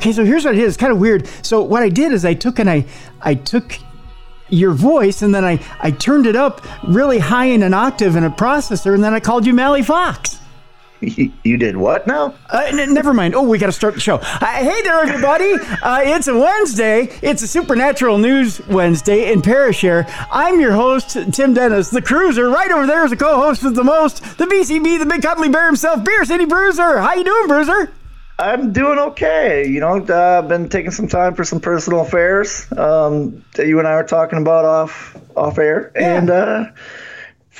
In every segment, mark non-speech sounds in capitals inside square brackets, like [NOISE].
Okay, so here's what it is. It's kind of weird. So what I did is I took and I I took your voice and then I I turned it up really high in an octave in a processor and then I called you Mally Fox. You did what now? Uh, n- never mind. Oh, we got to start the show. Uh, hey there, everybody. Uh, it's a Wednesday. It's a Supernatural News Wednesday in Parashare. I'm your host, Tim Dennis, the cruiser. Right over there is a co-host with the most, the BCB, the big cuddly bear himself, Beer City Bruiser. How you doing, Bruiser? I'm doing okay. You know, uh, I've been taking some time for some personal affairs um, that you and I were talking about off off air, Yeah. and uh,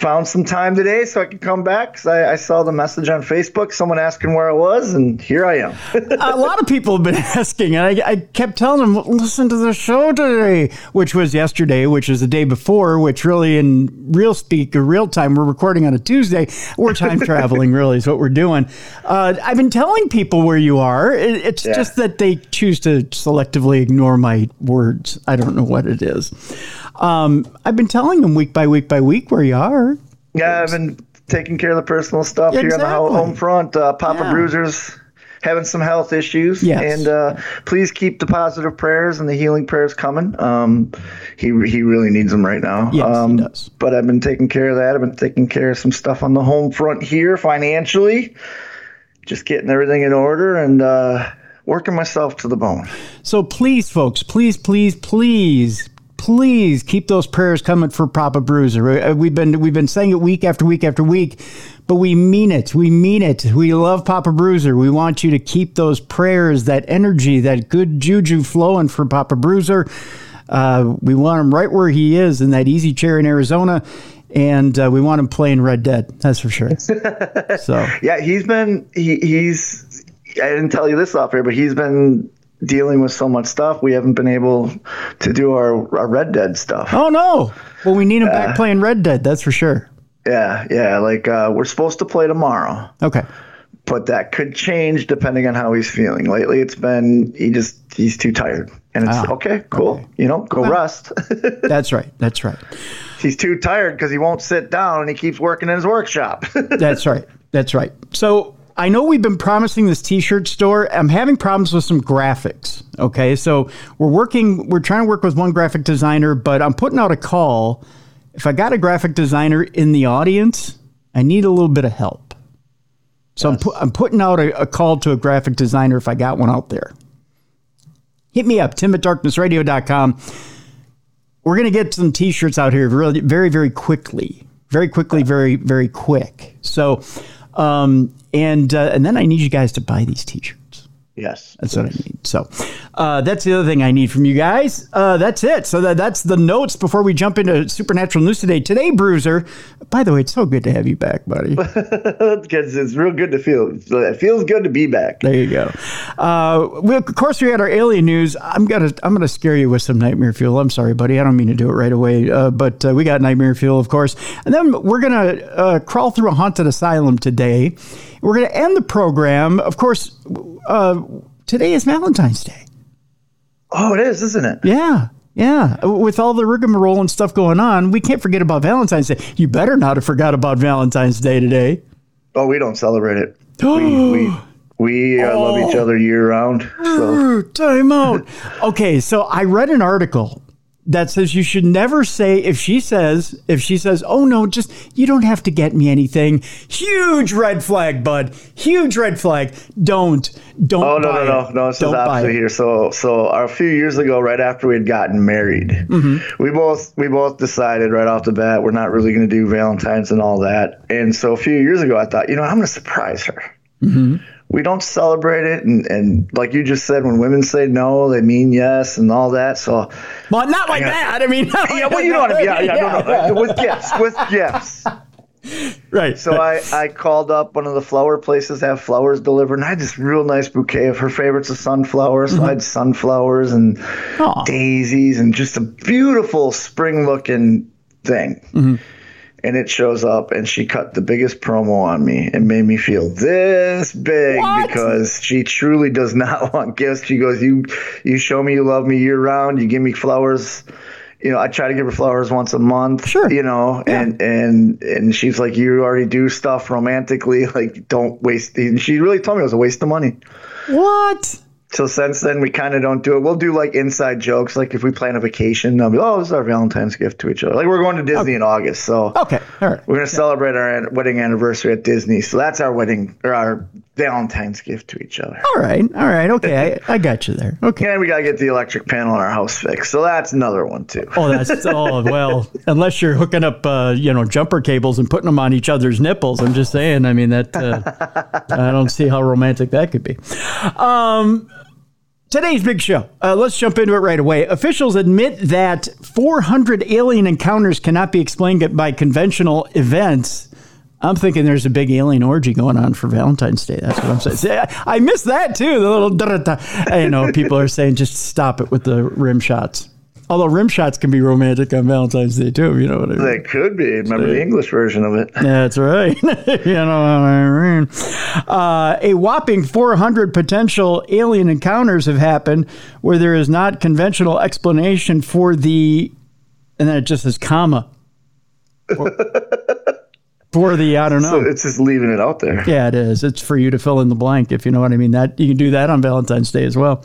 found some time today so I could come back because I, I saw the message on Facebook, someone asking where I was, and here I am. [LAUGHS] a lot of people have been [LAUGHS] asking, and I, I kept telling them, listen to the show today, which was yesterday, which is the day before, which really, in real speak, or real time, we're recording on a Tuesday. We're time [LAUGHS] traveling, really, is what we're doing. Uh, I've been telling people where you are. It, it's Yeah. just that they choose to selectively ignore my words. I don't know what it is. Um, I've been telling them week by week by week where you are. yeah, I've been taking care of the personal stuff here on the home front. Uh, Papa Yeah. Bruiser's having some health issues, Yes. and uh, please keep the positive prayers and the healing prayers coming. Um, he he really needs them right now. Yes, he um, does. But I've been taking care of that. I've been taking care of some stuff on the home front here financially, just getting everything in order and uh, working myself to the bone. So please, folks, please, please, please, please keep those prayers coming for Papa Bruiser. Uh, We've been we've been saying it week after week after week, but we mean it. We mean it. We love Papa Bruiser. We want you to keep those prayers, that energy, that good juju flowing for Papa Bruiser. Uh, we want him right where he is in that easy chair in Arizona, and uh, we want him playing Red Dead. That's for sure. [LAUGHS] so Yeah, he's been he, he's I didn't tell you this off here, but he's been dealing with so much stuff. We haven't been able to do our, our Red Dead stuff. oh no, well we need him back playing Red Dead. That's for sure. Yeah, yeah. Like uh, we're supposed to play tomorrow, Okay. but that could change depending on how he's feeling. Lately, it's been he just he's too tired, and it's Ah, okay, cool. You know, go rest. [LAUGHS] That's right. That's right. he's too tired because he won't sit down and he keeps working in his workshop. [LAUGHS] That's right. That's right. So I know we've been promising this T-shirt store. I'm having problems with some graphics. Okay, so we're working. We're trying to work with one graphic designer, but I'm putting out a call. If I got a graphic designer in the audience, I need a little bit of help. So I'm, pu- I'm putting out a, a call to a graphic designer if I got one out there. Hit me up, tim at darknessradio.com. We're going to get some t-shirts out here really very, very quickly. Very quickly, very, very quick. So, um, and uh, and then I need you guys to buy these t-shirts. Yes, That's what I need. So uh, that's the other thing I need from you guys. Uh, that's it. So that, that's the notes before we jump into supernatural news today. Today, Bruiser. By the way, it's so good to have you back, buddy. [LAUGHS] because it's real good to feel. It feels good to be back. There you go. Uh, we, of course, we had our alien news. I'm gonna I'm gonna scare you with some nightmare fuel. I'm sorry, buddy. I don't mean to do it right away, uh, but uh, we got nightmare fuel, of course. And then we're gonna uh, crawl through a haunted asylum today. We're gonna end the program. Of course, uh, today is Valentine's Day. Oh, it is, isn't it? Yeah. Yeah, with all the rigmarole and stuff going on, we can't forget about Valentine's Day. You better not have forgot about Valentine's Day today. Oh, we don't celebrate it. [GASPS] we we, we uh, love each other year round. So Time out. okay, so I read an article that says you should never say if she says if she says, "Oh no, just you don't have to get me anything." Huge red flag, bud. Huge red flag. Don't don't. Oh no no no no! Is buy opposite here. So so a few years ago, right after we had gotten married, Mm-hmm. we both we both decided right off the bat we're not really going to do Valentine's and all that. And so a few years ago, I thought, you know, I'm going to surprise her. Mm-hmm. We don't celebrate it, and and like you just said, when women say no, they mean yes, and all that. So Well, not like that. I mean, yeah, well, you know what I mean. Yeah, yeah, no, no, with gifts, with gifts. right. So I, I called up one of the flower places that have flowers delivered, and I had this real nice bouquet of her favorites of sunflowers. So I had mm-hmm. sunflowers and Aw. daisies and just a beautiful spring looking thing. Mm-hmm. And it shows up, and she cut the biggest promo on me and made me feel this big What? because she truly does [LAUGHS] not want gifts. She goes, "You, you show me you love me year round. You give me flowers." You know, I try to give her flowers once a month. Sure. You know, and and and she's like, "You already do stuff romantically. [LAUGHS] Like, don't waste." And she really told me it was a waste of money. what? So since then, we kind of don't do it. We'll do like inside jokes, like if we plan a vacation, they'll be, "Oh, this is our Valentine's gift to each other." Like we're going to Disney Okay. in August, so Okay, all right. we're gonna celebrate our an- wedding anniversary at Disney. So that's our wedding or our Valentine's gift to each other. All right, all right, okay, I, I got you there. Okay. And we gotta get the electric panel in our house fixed. So that's another one too. Oh, that's [LAUGHS] oh well. Unless you're hooking up, uh, you know, jumper cables and putting them on each other's nipples. I'm just saying. I mean, that uh, I don't see how romantic that could be. Um, today's big show. Uh, let's jump into it right away. Officials admit that 400 alien encounters cannot be explained by conventional events. I'm thinking there's a big alien orgy going on for Valentine's Day. That's what I'm saying. See, I, I missed that too. The little, you know, people are saying just stop it with the rim shots. Although rim shots can be romantic on Valentine's Day too. If you know what I mean? That could be. Remember the English version of it. [LAUGHS] That's right. [LAUGHS] you know what I mean? Uh, a whopping 400 potential alien encounters have happened where there is not conventional explanation for the, and then it just says comma. For, [LAUGHS] for the, I don't know. So it's just leaving it out there. Yeah, it is. It's for you to fill in the blank, if you know what I mean. That you can do that on Valentine's Day as well.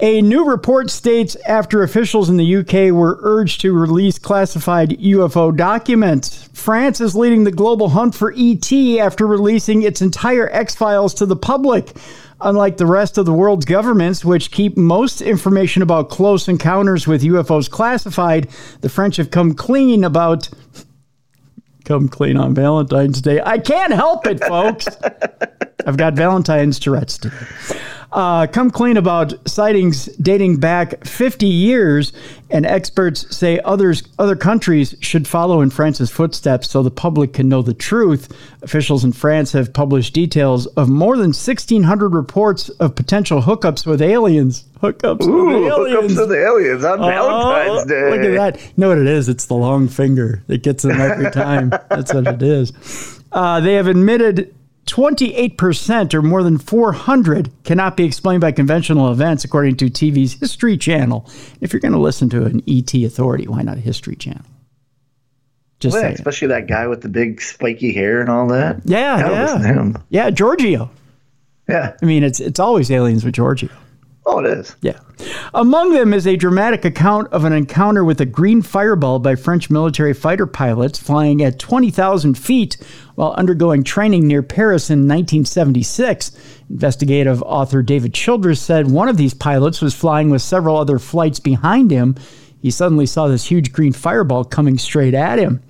A new report states after officials in the UK were urged to release classified UFO documents, France is leading the global hunt for ET after releasing its entire X Files to the public. Unlike the rest of the world's governments, which keep most information about close encounters with UFOs classified, the French have come clean about come clean on Valentine's Day. I can't help it, folks. [LAUGHS] I've got Valentine's Tourette's today. Uh, come clean about sightings dating back 50 years, and experts say others other countries should follow in France's footsteps so the public can know the truth. Officials in France have published details of more than 1,600 reports of potential hookups with aliens. Hookups Ooh, with aliens. to the aliens on Valentine's Oh, Day. Look at that. You know what it is? It's the long finger that gets them every time. That's what it is. Uh, they have admitted 28% or more than 400 cannot be explained by conventional events, according to TV's History Channel. If you're going to listen to an ET authority, why not a History Channel? Just Well, yeah, especially that guy with the big spiky hair and all that. Yeah, Gotta listen to yeah. him. Yeah, Giorgio. Yeah. I mean, it's it's always aliens with Giorgio. Oh, it is. Yeah. Among them is a dramatic account of an encounter with a green fireball by French military fighter pilots flying at 20,000 feet while undergoing training near Paris in 1976. Investigative author David Childress said one of these pilots was flying with several other flights behind him. He suddenly saw this huge green fireball coming straight at him.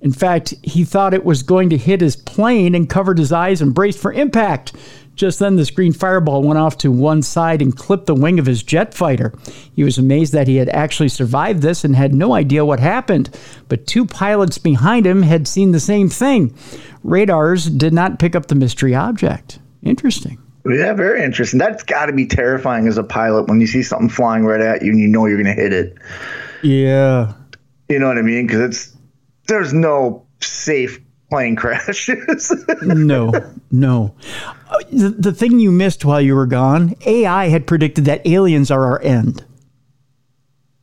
In fact, he thought it was going to hit his plane and covered his eyes and braced for impact. Just then, this green fireball went off to one side and clipped the wing of his jet fighter. He was amazed that he had actually survived this and had no idea what happened. But two pilots behind him had seen the same thing. Radars did not pick up the mystery object. Interesting. Yeah, very interesting. That's got to be terrifying as a pilot when you see something flying right at you and you know you're going to hit it. Yeah. You know what I mean? Because it's there's no safe plane crashes. [LAUGHS] No, no. Uh, The, the thing you missed while you were gone, AI had predicted that aliens are our end.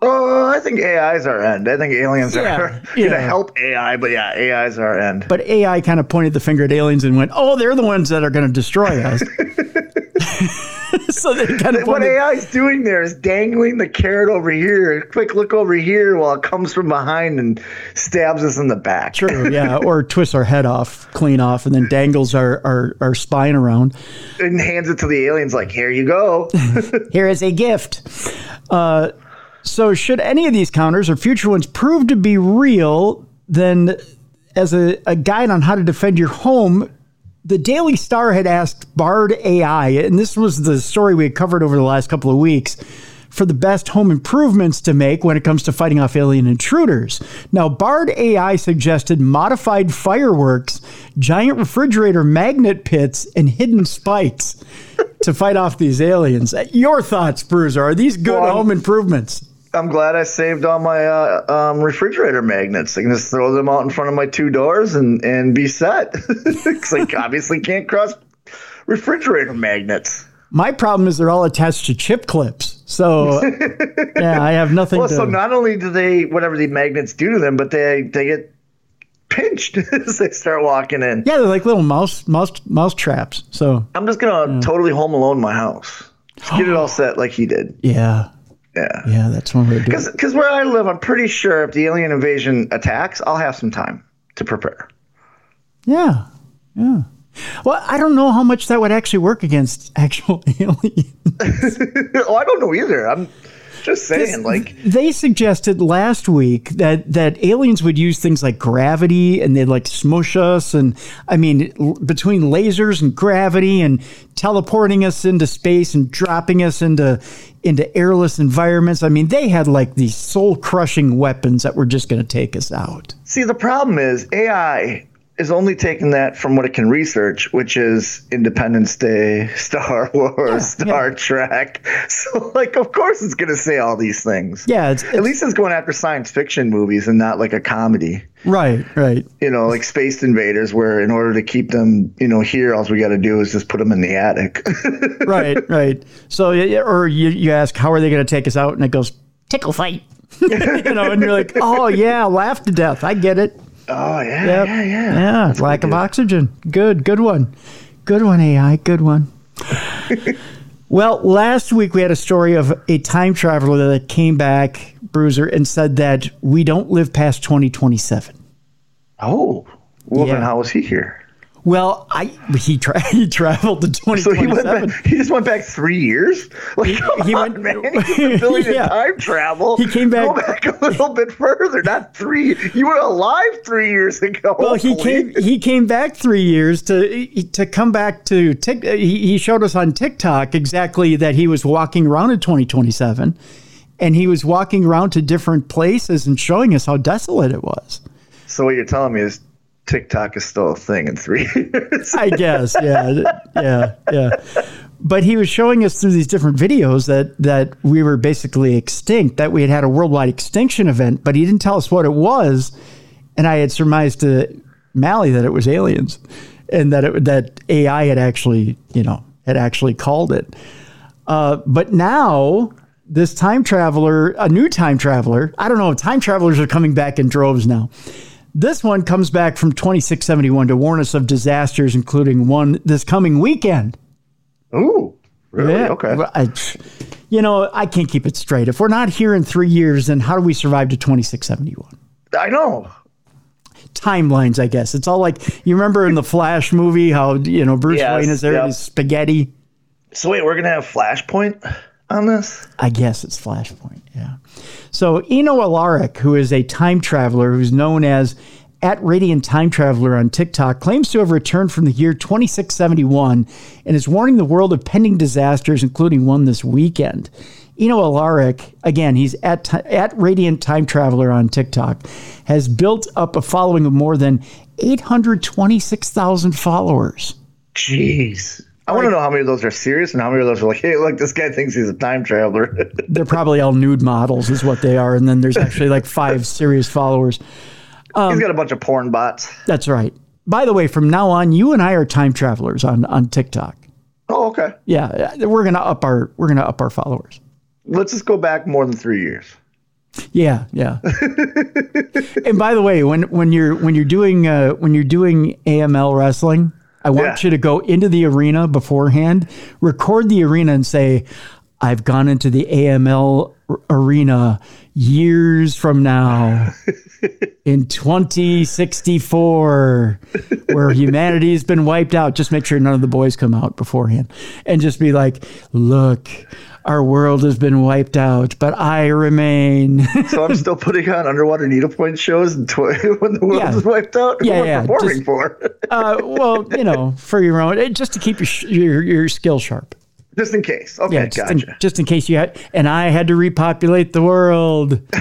oh, I think AI is our end. I think aliens Yeah, are going yeah. to help AI, but yeah, AI is our end. But AI kind of pointed the finger at aliens and went, "Oh, they're the ones that are going to destroy us." [LAUGHS] [LAUGHS] so they kind of what AI is doing there is dangling the carrot over here. Quick look over here while it comes from behind and stabs us in the back. True, yeah, or [LAUGHS] twists our head off, clean off, and then dangles our, our, our spine around. And hands it to the aliens like, here you go. [LAUGHS] Here is a gift. Uh, so, should any of these counters or future ones prove to be real, then as a, a guide on how to defend your home, the Daily Star had asked Bard AI, and this was the story we had covered over the last couple of weeks, for the best home improvements to make when it comes to fighting off alien intruders. Now, Bard AI suggested modified fireworks, giant refrigerator magnet pits, and hidden spikes to fight off these aliens. Your thoughts, Bruiser? Are these good Well, home improvements? I'm glad I saved all my uh, um, refrigerator magnets. I can just throw them out in front of my two doors and, and be set. [LAUGHS] Because I obviously can't cross refrigerator magnets. My problem is they're all attached to chip clips. So, [LAUGHS] yeah, I have nothing Well, to. so not only do they whatever the magnets do to them, but they they get pinched [LAUGHS] as they start walking in. yeah, they're like little mouse mouse mouse traps. So I'm just gonna totally home alone my house. Just get it all set like he did. Yeah. Yeah. Yeah, that's one way to do it. Because where I live, I'm pretty sure if the alien invasion attacks, I'll have some time to prepare. Yeah. Yeah. Well, I don't know how much that would actually work against actual [LAUGHS] aliens. [LAUGHS] oh, I don't know either. I'm just saying, like they suggested last week that that aliens would use things like gravity and they'd like smush us and I mean l- between lasers and gravity and teleporting us into space and dropping us into into airless environments. I mean, they had like these soul crushing weapons that were just going to take us out. See, the problem is AI is only taking that from what it can research, which is Independence Day, Star [LAUGHS] Wars, Yeah, Star yeah. Trek. [LAUGHS] So, like, of course, it's going to say all these things. Yeah, it's, At it's least it's going after science fiction movies and not like a comedy. right, right. You know, like Space Invaders, where in order to keep them, you know, here, all we got to do is just put them in the attic. [LAUGHS] right, right. So, or you, you ask, how are they going to take us out? And it goes, tickle fight. you know, and you're like, oh, yeah, laugh to death. I get it. Oh, yeah, Yep. yeah, yeah. Yeah, lack of oxygen. Good, good one. Good one, AI. Good one. [LAUGHS] well, last week we had a story of a time traveler that came back, Bruiser, and said that we don't live past 2027. Oh, well, Yeah. then how was he here? Well, I he tra- [LAUGHS] he traveled to So he 2027. went back. He just went back three years. [LAUGHS] Like, come he on, went- man. He's ability to Yeah. time travel. He came back- back a little bit further. Not three. You were alive three years ago. Well, he came. He came back three years to to come back to Tik. Uh, he, he showed us on TikTok exactly that he was walking around in 2027, and he was walking around to different places and showing us how desolate it was. So what you're telling me is TikTok is still a thing in three [LAUGHS] years. I guess, yeah, yeah, yeah. But he was showing us through these different videos that that we were basically extinct, that we had had a worldwide extinction event, but he didn't tell us what it was. And I had surmised to Mally that it was aliens, and that it, that AI had actually, you know, had actually called it. Uh, but now this time traveler, a new time traveler, I don't know, time travelers are coming back in droves now. This one comes back from 2671 to warn us of disasters, including one this coming weekend. Ooh, really? Yeah. Okay. I, you know, I can't keep it straight. If we're not here in three years, then how do we survive to 2671? I know. Timelines, I guess. It's all like you remember in the Flash movie how you know Bruce Yes, Wayne is there yep. in his spaghetti. So wait, we're gonna have Flashpoint on this? I guess it's Flashpoint. Yeah. So Eno Alaric, who is a time traveler who's known as at Radiant Time Traveler on TikTok, claims to have returned from the year 2671 and is warning the world of pending disasters, including one this weekend. Eno Alaric, again, he's at at Radiant Time Traveler on TikTok, has built up a following of more than 826,000 followers. Jeez. I want to know how many of those are serious and how many of those are like, hey, look, this guy thinks he's a time traveler. [LAUGHS] They're probably all nude models, is what they are. And then there's actually like [LAUGHS] five serious followers. he's got a bunch of porn bots. That's right. By the way, from now on, you and I are time travelers on on TikTok. Oh, okay. Yeah, we're gonna up our we're gonna up our followers. Let's just go back more than three years. Yeah, yeah. [LAUGHS] and by the way, when when you're when you're doing uh, when you're doing AML wrestling, I want Yeah. you to go into the arena beforehand, record the arena, and say, "I've gone into the AML arena years from now." in [LAUGHS] 2064 where humanity's been wiped out just make sure none of the boys come out beforehand and just be like look our world has been wiped out but i remain So I'm still [LAUGHS] putting on underwater needlepoint shows and tw- [LAUGHS] when the world Yeah. is wiped out. Yeah, yeah, performing just- for? uh, well you know for your own eh, just to keep your, your, your skill sharp just in case. Okay, yeah just, gotcha. in, just in case you had and i had to repopulate the world [LAUGHS]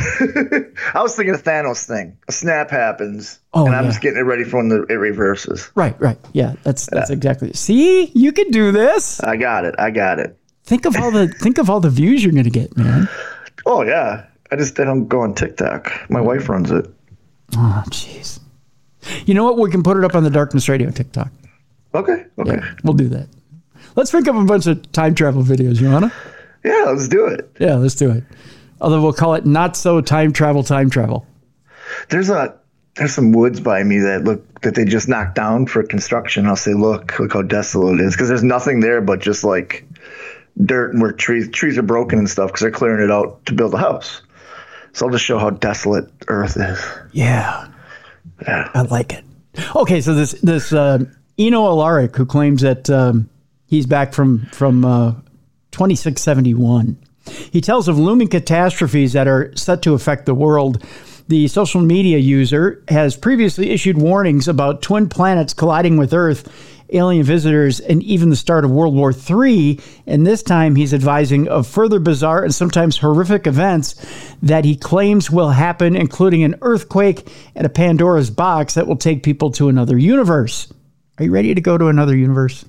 I was thinking a Thanos thing. A snap happens, Oh, and I'm yeah. just getting it ready for when the, it reverses. right right yeah that's that's exactly see you can do this I got it. I got it. think of all the [LAUGHS] think of all the views you're gonna get man Oh yeah. I just I don't go on TikTok. My wife runs it. Oh, jeez. You know what? We can put it up on the Darkness Radio TikTok. Okay. Okay. Yeah, we'll do that. Let's pick up a bunch of time travel videos. You wanna? Yeah, let's do it. Yeah, let's do it. Although we'll call it not so time travel, time travel. There's a there's some woods by me that look that they just knocked down for construction. I'll say, look, look how desolate it is because there's nothing there but just like dirt and where trees trees are broken and stuff because they're clearing it out to build a house. So I'll just show how desolate Earth is. Yeah. Yeah. I like it. Okay, so this this uh, Eno Alaric, who claims that um, he's back from from uh, 2671, he tells of looming catastrophes that are set to affect the world. The social media user has previously issued warnings about twin planets colliding with Earth, alien visitors, and even the start of World War III. And this time he's advising of further bizarre and sometimes horrific events that he claims will happen, including an earthquake and a Pandora's box that will take people to another universe. Are you ready to go to another universe?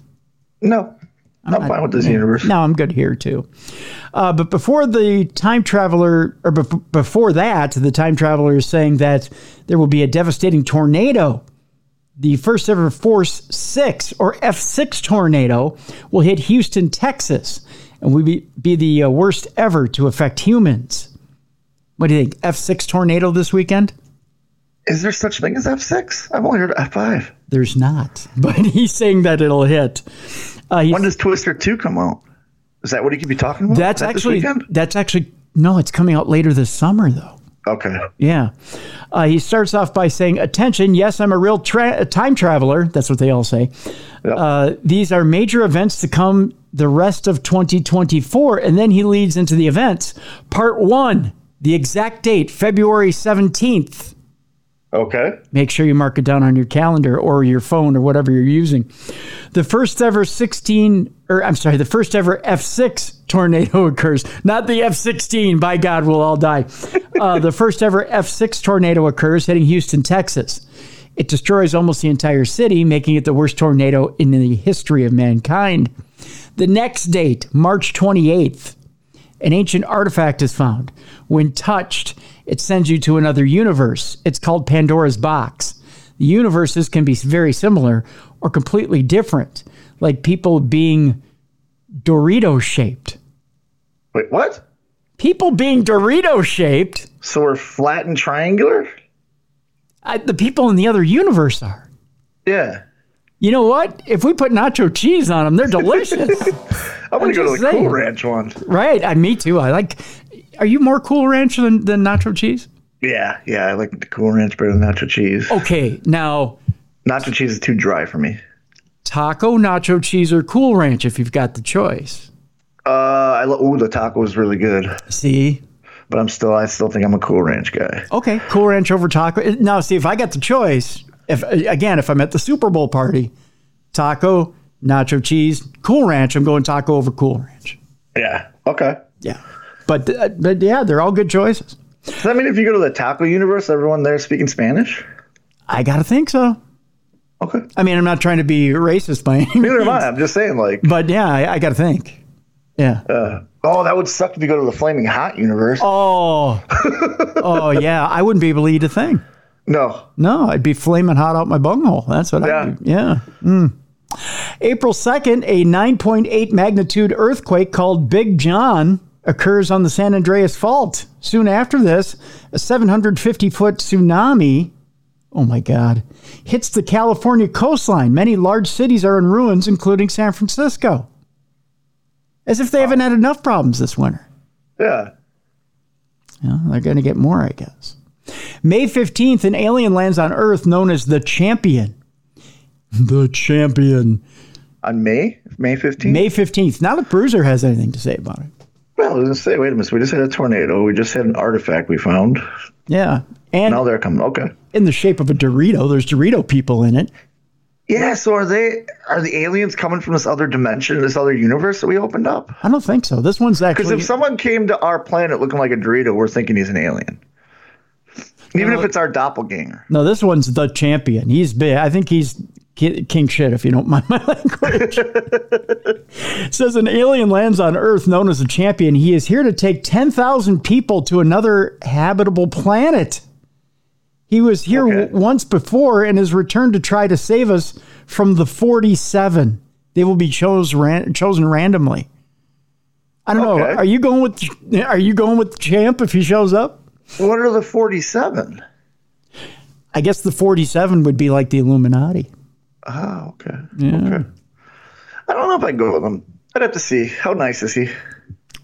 No, I'm, fine with this universe. No, I'm good here too. Uh, but before the time traveler, or bef- before that, the time traveler is saying that there will be a devastating tornado. The first ever Force 6 or F6 tornado will hit Houston, Texas, and will be, be the uh, worst ever to affect humans. What do you think? F6 tornado this weekend? Is there such thing as F6? I've only heard F5. There's not, [LAUGHS] but he's saying that it'll hit. Uh, When does Twister 2 come out? Is that what he could be talking about? that's that actually that's actually no, it's coming out later this summer though. Okay. Yeah. Uh, he starts off by saying, Attention, yes, I'm a real tra- time traveler. That's what they all say. Yep. Uh, these are major events to come the rest of 2024. And then he leads into the events. Part one, the exact date, February 17th. Okay. Make sure you mark it down on your calendar or your phone or whatever you're using. The first ever 16, or I'm sorry, the first ever F6 tornado [LAUGHS] occurs. Not the F16, by God, we'll all die. Uh, the first ever F6 tornado occurs hitting Houston, Texas. It destroys almost the entire city, making it the worst tornado in the history of mankind. The next date, March 28th, an ancient artifact is found. When touched, it sends you to another universe. It's called Pandora's Box. The universes can be very similar or completely different, like people being Dorito shaped. Wait, what? People being Dorito shaped, So we're flat and triangular? I, the people in the other universe are. Yeah. You know what? If we put nacho cheese on them, they're delicious. [LAUGHS] I'm to go to the saying. Cool Ranch one. right? I, me too. I like. Are you more Cool Ranch than, than nacho cheese? Yeah, yeah, I like the Cool Ranch better than nacho cheese. Okay, now Nacho cheese is too dry for me. taco, nacho cheese, or Cool Ranch if you've got the choice. Uh, I lo- ooh, the taco is really good, See? but I'm still, I still think I'm a Cool Ranch guy. Okay, Cool Ranch over taco. Now, see, if I got the choice, if again, if I'm at the Super Bowl party, taco, nacho cheese, Cool Ranch, I'm going taco over Cool Ranch. Yeah. Okay. Yeah. But, uh, but yeah, they're all good choices. Does that mean if you go to the taco universe, everyone there speaking Spanish? I got to think so. Okay. I mean, I'm not trying to be racist by any means, Neither am I. I'm just saying, like, but yeah, I, I got to think. Yeah. uh, oh, that would suck if you go to the flaming hot universe. Oh, [LAUGHS] oh yeah, I wouldn't be able to eat a thing. No. No, I'd be flaming hot out my bunghole. That's what Yeah. I'd do. Yeah. Mm. April 2nd, a 9.8 magnitude earthquake called Big John occurs on the San Andreas Fault. Soon after this, a 750 foot tsunami, oh my God, hits the California coastline. Many large cities are in ruins, including San Francisco. As if they haven't had enough problems this winter. Yeah. Yeah, they're going to get more, I guess. May 15th, an alien lands on Earth known as the Champion. The Champion. On May? May 15th? May 15th. Now that Bruiser has anything to say about it. Well, I was to say, wait a minute. So we just had a tornado. We just had an artifact we found. Yeah. And Now they're coming. Okay. in the shape of a Dorito, there's Dorito people in it. Yeah, so are they are the aliens coming from this other dimension, this other universe that we opened up? I don't think so. This one's actually Because if someone came to our planet looking like a Dorito, we're thinking he's an alien. Even if it's our doppelganger. no, this one's the Champion. He's big. I think he's king shit, if you don't mind my [LAUGHS] language. Says an alien lands on Earth known as the Champion. He is here to take 10,000 people to another habitable planet. He was here Okay. w- once before and has returned to try to save us from the 47. They will be chose ran- chosen randomly. I don't know. Are you going with Are you going with Champ if he shows up? What are the 47? I guess the 47 would be like the Illuminati. Oh, okay. Okay. I don't know if I'd go with him. I'd have to see. How nice is he?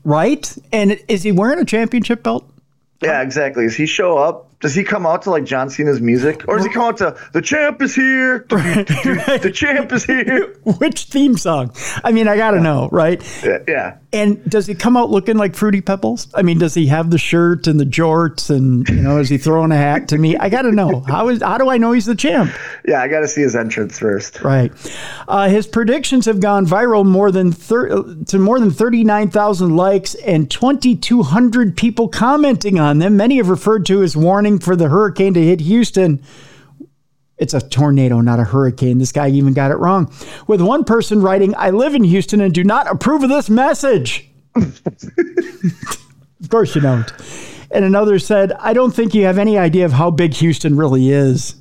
Right? And is he wearing a championship belt? Yeah, exactly. Does he show up? Does he come out to like John Cena's music, or does he come out to "The Champ is here"? [LAUGHS] [LAUGHS] The champ is here. [LAUGHS] Which theme song? I mean, I gotta know, right? Yeah, yeah. And does he come out looking like Fruity Pebbles? I mean, does he have the shirt and the jorts, and you know, is he throwing a hat to me? I gotta know. How is? How do I know he's the champ? Yeah, I got to see his entrance first. Right. Uh, his predictions have gone viral more than thir- to more than thirty nine thousand likes and twenty two hundred people commenting on them. Many have referred to his warning for the hurricane to hit Houston. It's a tornado, not a hurricane. This guy even got it wrong. With one person writing, I live in Houston and do not approve of this message. [LAUGHS] of course you don't. And another said, I don't think you have any idea of how big Houston really is.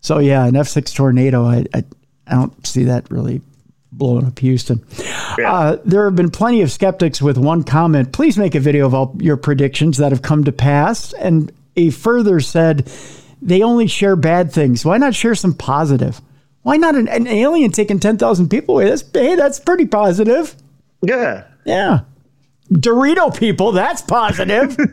So, yeah, an F6 tornado, I, I, I don't see that really blowing up Houston. Yeah. Uh, there have been plenty of skeptics with one comment. Please make a video of all your predictions that have come to pass. And a further said, they only share bad things. Why not share some positive? Why not an, an alien taking 10,000 people away? That's, hey, that's pretty positive. Yeah. Yeah. Dorito people, that's positive. [LAUGHS]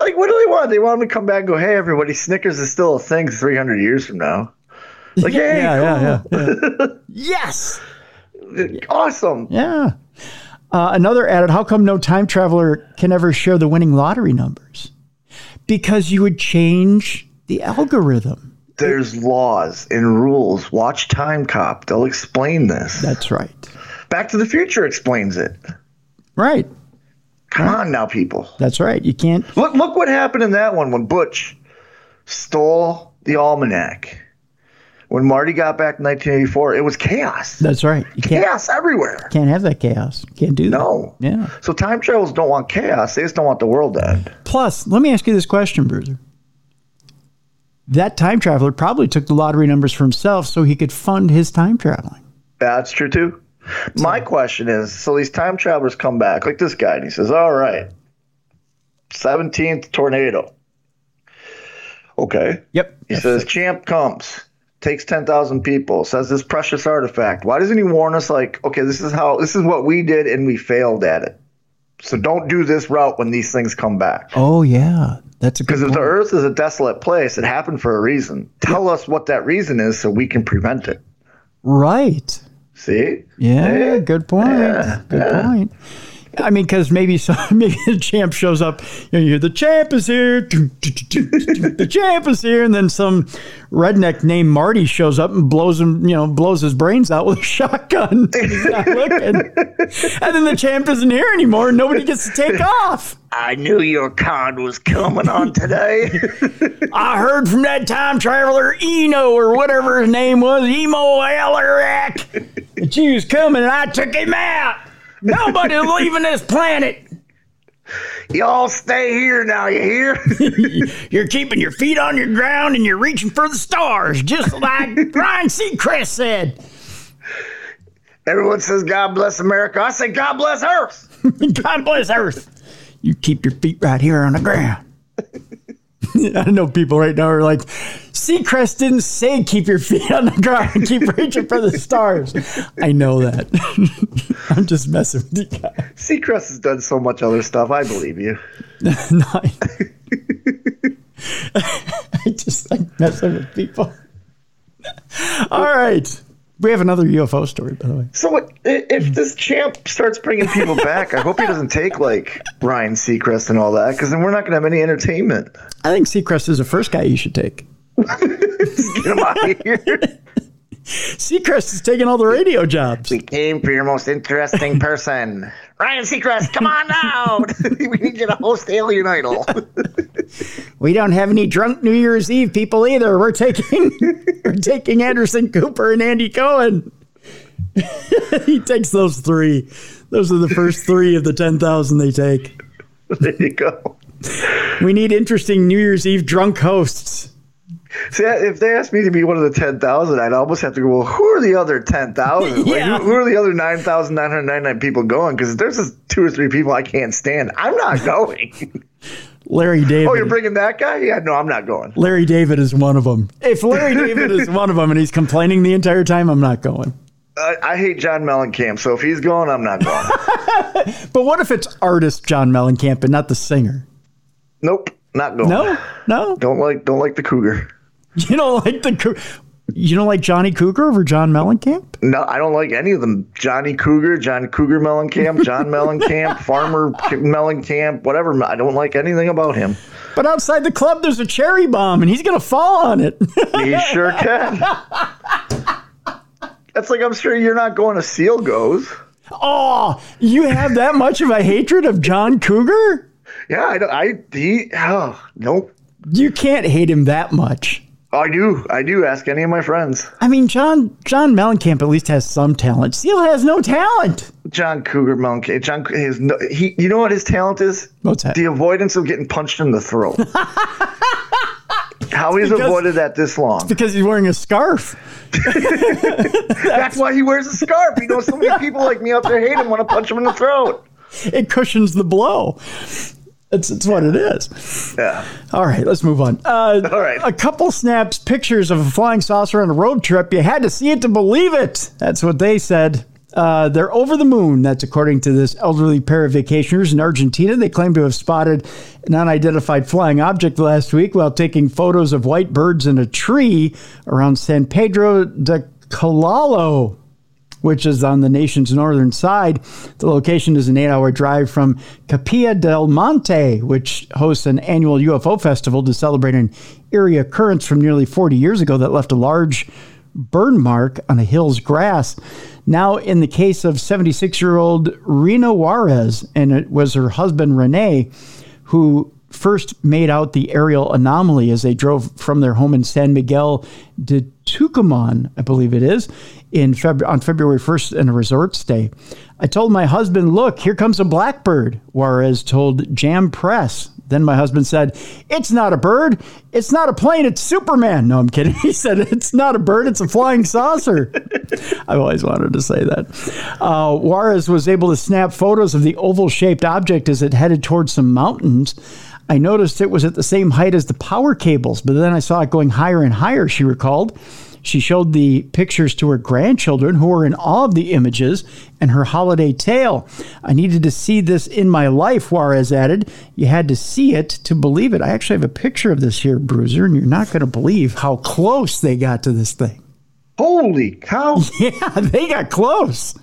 Like, what do they want? They want him to come back and go, "Hey, everybody, Snickers is still a thing 300 years from now." Like, hey, yeah, yeah, cool. yeah, yeah. [LAUGHS] yes. awesome. Yeah. Uh, another added, how come no time traveler can ever share the winning lottery numbers? Because you would change the algorithm. There's laws and rules. Watch Time Cop. They'll explain this. That's right. Back to the Future explains it. Right. Come on now, people. That's right. You can't. Look, look what happened in that one when Butch stole the almanac. When Marty got back in 1984, it was chaos. That's right. You. Chaos everywhere. Can't have that chaos. Can't do that. No. Yeah. So time travelers don't want chaos. They just don't want the world to end. Plus, let me ask you this question, Bruiser. That time traveler probably took the lottery numbers for himself so he could fund his time traveling. That's true too. My question is so these time travelers come back, like this guy, and he says, All right, 17th tornado. Okay. Yep. He says, Champ comes, takes 10,000 people, says this precious artifact. Why doesn't he warn us, like, okay, this is how, this is what we did and we failed at it. So don't do this route when these things come back. Oh, yeah. That's a good Because if the earth is a desolate place, it happened for a reason. Tell us what that reason is so we can prevent it. Right. See? Yeah, Yeah. good point. Yeah. Good point. I mean, because maybe so, [LAUGHS] maybe the champ shows up. You, know, you hear the champ is here. [LAUGHS] The champ is here, and then some redneck named Marty shows up and blows him. You know, blows his brains out with a shotgun. [LAUGHS] He's not looking. And then the champ isn't here anymore, and nobody gets to take off. I knew your con was coming on today. I heard from that time traveler Eno or whatever his name was, Emo Alaric, that you was coming, and I took him out. Nobody's [LAUGHS] leaving this planet. Y'all stay here now, you hear? [LAUGHS] You're keeping your feet on your ground and you're reaching for the stars, just like [LAUGHS] Ryan Seacrest said. Everyone says God bless America. I say God bless Earth. God bless Earth. You keep your feet right here on the ground. [LAUGHS] I know people right now are like, Seacrest didn't say keep your feet [LAUGHS] on the ground and keep reaching for the stars. I know that. [LAUGHS] I'm just messing with you guys. Seacrest has done so much other stuff. I believe you. No, I, I just like messing with people. All right. We have another UFO story, by the way. So what, if this champ starts bringing people back, I hope he doesn't take like Ryan Seacrest and all that, because then we're not going to have any entertainment. I think Seacrest is the first guy you should take. [LAUGHS] Get him out of here. [LAUGHS] Seacrest is taking all the radio jobs. We came for your most interesting person. Ryan Seacrest, come on out. [LAUGHS] we need you to host Alien Idol. [LAUGHS] We don't have any drunk New Year's Eve people either. We're taking [LAUGHS] we're taking Anderson Cooper and Andy Cohen. he takes those three. Those are the first three of the ten thousand they take. there you go. We need interesting New Year's Eve drunk hosts. See, if they asked me to be one of the 10,000, I'd almost have to go, well, who are the other 10,000? Like, Yeah. who, who are the other 9,999 people going? Because there's just two or three people I can't stand. I'm not [LAUGHS] going. Larry David. oh, you're bringing that guy? Yeah, no, I'm not going. Larry David is one of them. If Larry [LAUGHS] David is one of them and he's complaining the entire time, I'm not going. I, I hate John Mellencamp, so if he's going, I'm not going. [LAUGHS] But what if it's artist John Mellencamp and not the singer? nope, not going. No, no. Don't like don't like the Cougar. [LAUGHS] You don't like the you don't like Johnny Cougar over John Mellencamp? No, I don't like any of them. Johnny Cougar, John Cougar Mellencamp, John [LAUGHS] Mellencamp, Farmer Mellencamp, whatever. I don't like anything about him. But outside the club, there's a cherry bomb, and he's gonna fall on it. He sure [LAUGHS] can. That's like I'm sure you're not going to Seal Goes. oh, you have that much of a hatred of John Cougar? Yeah, I don't. I he. Oh, nope. You can't hate him that much. Oh, I do. I do. Ask any of my friends. I mean, John John Mellencamp at least has some talent. Seal has no talent. John Cougar Mellencamp. John. His. no- He. You know what his talent is? What's that? The avoidance of getting punched in the throat. [LAUGHS] How he's avoided that this long. Because he's wearing a scarf. [LAUGHS] That's why he wears a scarf. You know, so many people like me out there hate him, want to punch him in the throat. It cushions the blow. It's, it's what it is. Yeah. All right, let's move on. Uh, [LAUGHS] All right. A couple snaps pictures of a flying saucer on a road trip. You had to see it to believe it. That's what they said. Uh, they're over the moon. That's according to this elderly pair of vacationers in Argentina. They claim to have spotted an unidentified flying object last week while taking photos of white birds in a tree around San Pedro de Colalao which is on the nation's northern side. The location is an eight hour drive from Capilla del Monte, which hosts an annual UFO festival to celebrate an eerie occurrence from nearly 40 years ago that left a large burn mark on a hill's grass. Now, in the case of 76 year old Rena Juarez, and it was her husband Rene, who first made out the aerial anomaly as they drove from their home in San Miguel de Tucumán, I believe it is, in Feb- on February 1st in a resort stay. I told my husband, Look, here comes a blackbird, Juarez told Jam Press. Then my husband said, It's not a bird. It's not a plane. It's Superman. No, I'm kidding. [LAUGHS] He said, It's not a bird. It's a flying saucer. [LAUGHS] I've always wanted to say that. Uh, Juarez was able to snap photos of the oval shaped object as it headed towards some mountains. I noticed it was at the same height as the power cables, but then I saw it going higher and higher, she recalled. She showed the pictures to her grandchildren who were in awe of the images and her holiday tale. I needed to see this in my life, Juarez added. You had to see it to believe it. I actually have a picture of this here, Bruiser, and you're not going to believe how close they got to this thing. Holy cow! [LAUGHS] Yeah, they got close.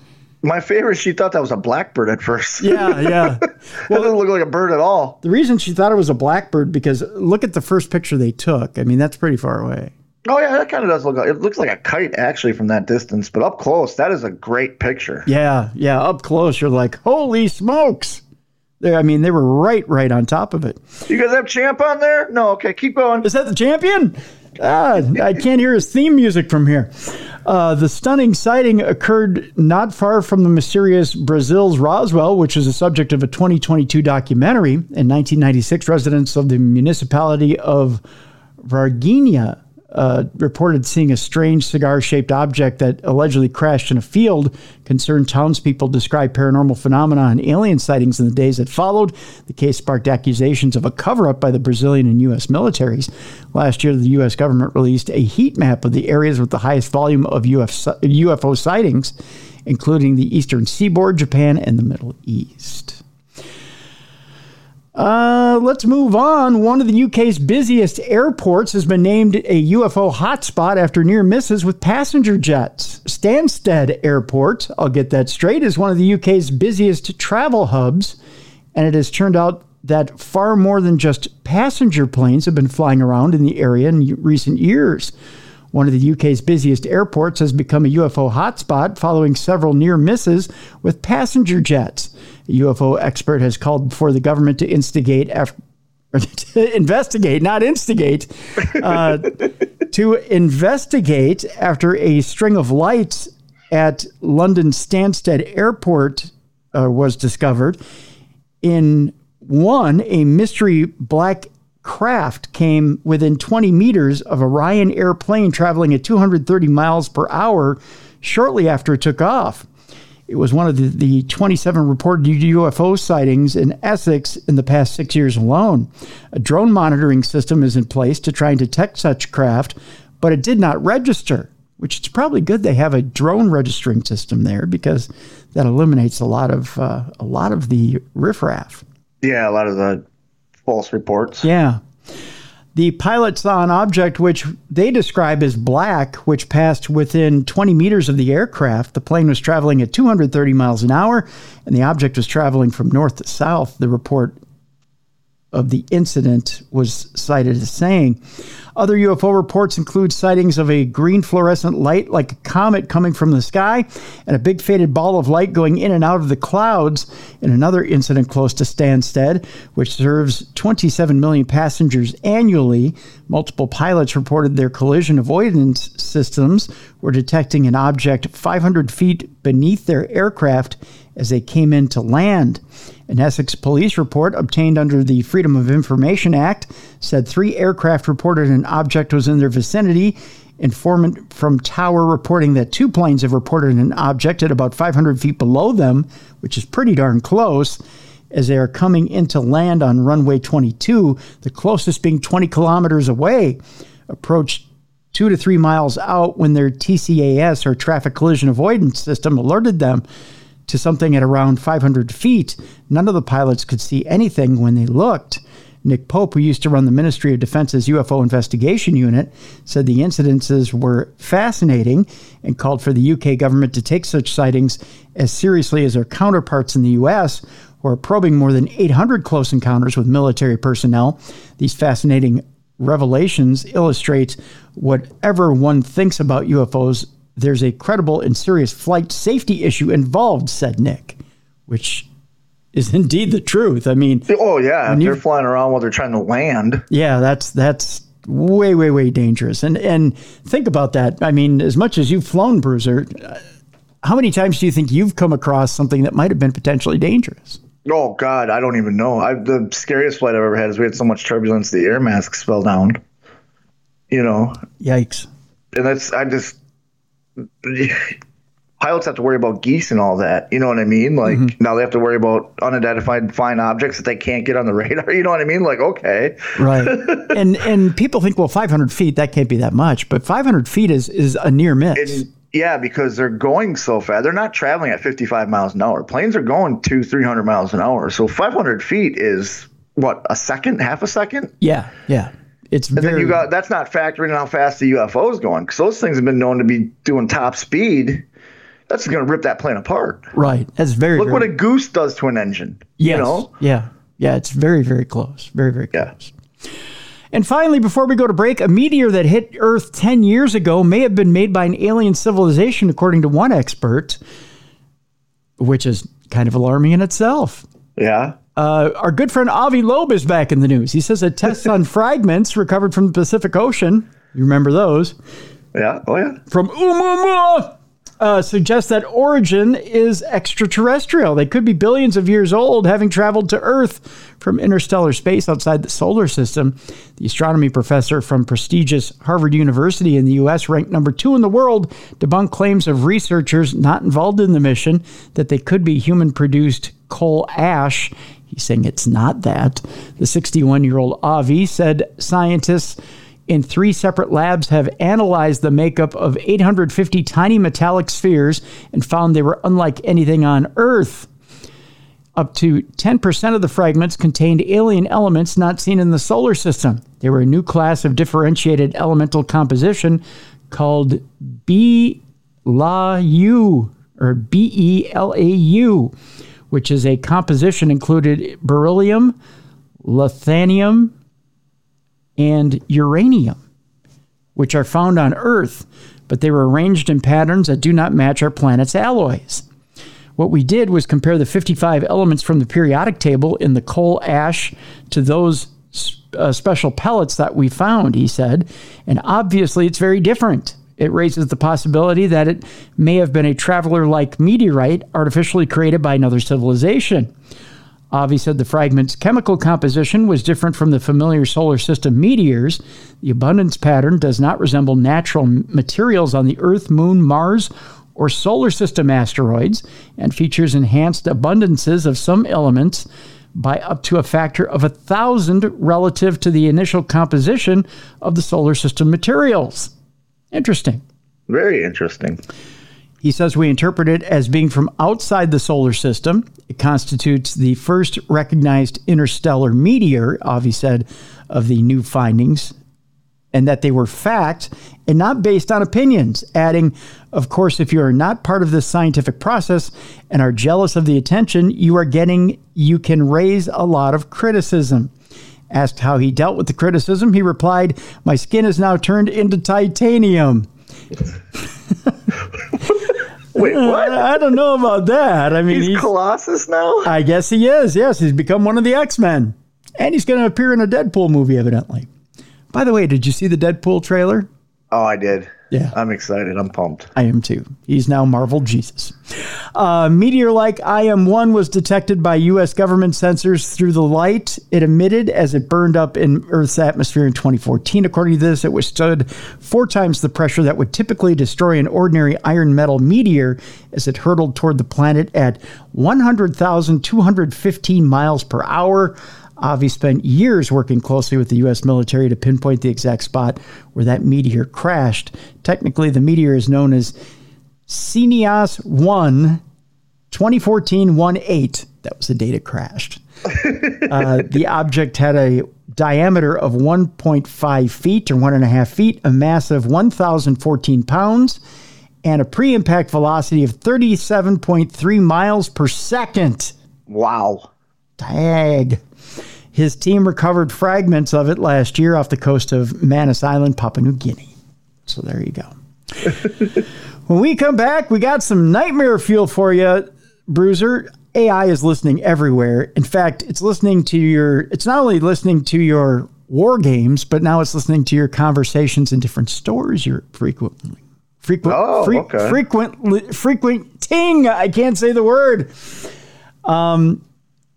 My favorite. She thought that was a blackbird at first. Yeah, yeah. [LAUGHS] That doesn't look like a bird at all. The reason she thought it was a blackbird because look at the first picture they took. I mean, that's pretty far away. Oh yeah, that kind of does look. Like, it looks like a kite actually from that distance, but up close, that is a great picture. Yeah, yeah. Up close, you're like, holy smokes! They, I mean, they were right, right on top of it. You guys have champ on there? No. Okay, keep going. Is that the champion? Ah, I can't hear his theme music from here. Uh, the stunning sighting occurred not far from the mysterious Brazil's Roswell, which is the subject of a 2022 documentary. In 1996, residents of the municipality of Varginha uh, reported seeing a strange cigar shaped object that allegedly crashed in a field. Concerned townspeople described paranormal phenomena and alien sightings in the days that followed. The case sparked accusations of a cover up by the Brazilian and U.S. militaries. Last year, the U.S. government released a heat map of the areas with the highest volume of UFO sightings, including the eastern seaboard, Japan, and the Middle East. Uh, let's move on. One of the UK's busiest airports has been named a UFO hotspot after near misses with passenger jets. Stansted Airport, I'll get that straight, is one of the UK's busiest travel hubs, and it has turned out that far more than just passenger planes have been flying around in the area in recent years. One of the UK's busiest airports has become a UFO hotspot following several near misses with passenger jets. A UFO expert has called for the government to instigate after. [LAUGHS] To investigate, not instigate, uh, [LAUGHS] to investigate after a string of lights at London Stansted Airport uh, was discovered. In one, a mystery black craft came within 20 meters of a Ryanair plane traveling at 230 miles per hour shortly after it took off. It was one of the, the 27 reported UFO sightings in Essex in the past six years alone. A drone monitoring system is in place to try and detect such craft, but it did not register. which it's probably good they have a drone registering system there because that eliminates a lot of uh, a lot of the riffraff. Yeah, a lot of the false reports. Yeah. The pilot saw an object which they describe as black, which passed within 20 meters of the aircraft. The plane was traveling at 230 miles an hour, and the object was traveling from north to south. The report of the incident was cited as saying. Other UFO reports include sightings of a green fluorescent light like a comet coming from the sky and a big faded ball of light going in and out of the clouds in another incident close to Stansted, which serves 27 million passengers annually. Multiple pilots reported their collision avoidance systems were detecting an object 500 feet beneath their aircraft as they came in to land. An Essex police report obtained under the Freedom of Information Act said three aircraft reported an object was in their vicinity. Informant from Tower reporting that two planes have reported an object at about 500 feet below them, which is pretty darn close, as they are coming into land on runway 22, the closest being 20 kilometers away. Approached two to three miles out when their TCAS or traffic collision avoidance system alerted them to something at around 500 feet. None of the pilots could see anything when they looked. Nick Pope, who used to run the Ministry of Defense's UFO investigation unit, said the incidences were fascinating and called for the UK government to take such sightings as seriously as their counterparts in the US, who are probing more than 800 close encounters with military personnel. These fascinating revelations illustrate whatever one thinks about UFOs there's a credible and serious flight safety issue involved, said Nick, which is [LAUGHS] indeed the truth. I mean, oh yeah, if they're flying around while they're trying to land. Yeah, that's that's way way way dangerous. And and think about that. I mean, as much as you've flown Bruiser, uh, how many times do you think you've come across something that might have been potentially dangerous? Oh God, I don't even know. I, the scariest flight I've ever had is we had so much turbulence the air masks fell down. You know. Yikes. And that's I just [LAUGHS] pilots have to worry about geese and all that. You know what I mean? Like mm-hmm. now they have to worry about unidentified flying objects that they can't get on the [LAUGHS] radar. You know what I mean? Like okay, right. [LAUGHS] and and people think well, 500 feet that can't be that much, but 500 feet is is a near miss. And, yeah, because they're going so fast. They're not traveling at 55 miles an hour. Planes are going two, 300 miles an hour. So 500 feet is what a second, half a second. Yeah, yeah. It's and very, then you got that's not factoring in how fast the UFO is going because those things have been known to be doing top speed. That's going to rip that plane apart. Right. That's very. Look very, what a goose does to an engine. Yes. You know? Yeah. Yeah. It's very very close. Very very close. Yeah. And finally, before we go to break, a meteor that hit Earth 10 years ago may have been made by an alien civilization, according to one expert, which is kind of alarming in itself. Yeah. Uh, our good friend Avi Loeb is back in the news. He says that tests on [LAUGHS] fragments recovered from the Pacific Ocean, you remember those? Yeah. Oh, yeah. From Oumuamua uh, suggests that origin is extraterrestrial. They could be billions of years old, having traveled to Earth from interstellar space outside the solar system. The astronomy professor from prestigious Harvard University in the U.S., ranked number two in the world, debunked claims of researchers not involved in the mission that they could be human produced coal ash He's saying it's not that. The 61 year old Avi said scientists in three separate labs have analyzed the makeup of 850 tiny metallic spheres and found they were unlike anything on Earth. Up to 10% of the fragments contained alien elements not seen in the solar system. They were a new class of differentiated elemental composition called B La U or B E L A U which is a composition included beryllium, lanthanum, and uranium, which are found on Earth, but they were arranged in patterns that do not match our planet's alloys. What we did was compare the 55 elements from the periodic table in the coal ash to those uh, special pellets that we found, he said, and obviously it's very different it raises the possibility that it may have been a traveler like meteorite artificially created by another civilization. Avi said the fragment's chemical composition was different from the familiar solar system meteors. The abundance pattern does not resemble natural materials on the Earth, Moon, Mars, or solar system asteroids and features enhanced abundances of some elements by up to a factor of a thousand relative to the initial composition of the solar system materials. Interesting. Very interesting. He says we interpret it as being from outside the solar system. It constitutes the first recognized interstellar meteor, Avi said, of the new findings, and that they were fact and not based on opinions. Adding, of course, if you are not part of this scientific process and are jealous of the attention you are getting, you can raise a lot of criticism. Asked how he dealt with the criticism, he replied, My skin is now turned into titanium. [LAUGHS] Wait, uh, what? I don't know about that. I mean, He's, he's, Colossus now? I guess he is. Yes, he's become one of the X Men. And he's going to appear in a Deadpool movie, evidently. By the way, did you see the Deadpool trailer? Oh, I did. Yeah. I'm excited. I'm pumped. I am too. He's now Marvel Jesus. Uh, meteor like IM1 was detected by U.S. government sensors through the light it emitted as it burned up in Earth's atmosphere in 2014. According to this, it withstood four times the pressure that would typically destroy an ordinary iron metal meteor as it hurtled toward the planet at 100,215 miles per hour. Avi spent years working closely with the U.S. military to pinpoint the exact spot where that meteor crashed. Technically, the meteor is known as CNEOS 1 2014 18. That was the date it crashed. [LAUGHS] uh, the object had a diameter of 1.5 feet or one and a half feet, a mass of 1,014 pounds, and a pre impact velocity of 37.3 miles per second. Wow. Tag. His team recovered fragments of it last year off the coast of Manus Island, Papua New Guinea. So there you go. [LAUGHS] when we come back, we got some nightmare fuel for you, Bruiser. AI is listening everywhere. In fact, it's listening to your, it's not only listening to your war games, but now it's listening to your conversations in different stores you're frequently. Frequent, Oh, fre- okay. frequent, frequenting. I can't say the word. Um,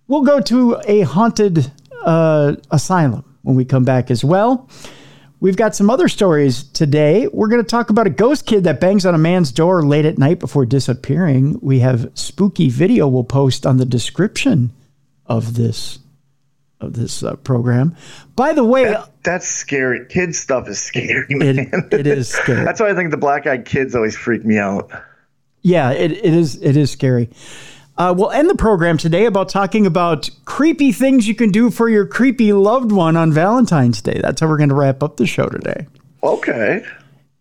We'll go to a haunted uh, asylum when we come back as well. We've got some other stories today. We're going to talk about a ghost kid that bangs on a man's door late at night before disappearing. We have spooky video we'll post on the description of this of this uh, program. By the way, That's scary. Kid stuff is scary, it, it is scary. [LAUGHS] That's why I think the black eyed kids always freak me out. Yeah, it, it is. It is scary. Uh, we'll end the program today about talking about creepy things you can do for your creepy loved one on Valentine's Day. That's how we're going to wrap up the show today. Okay.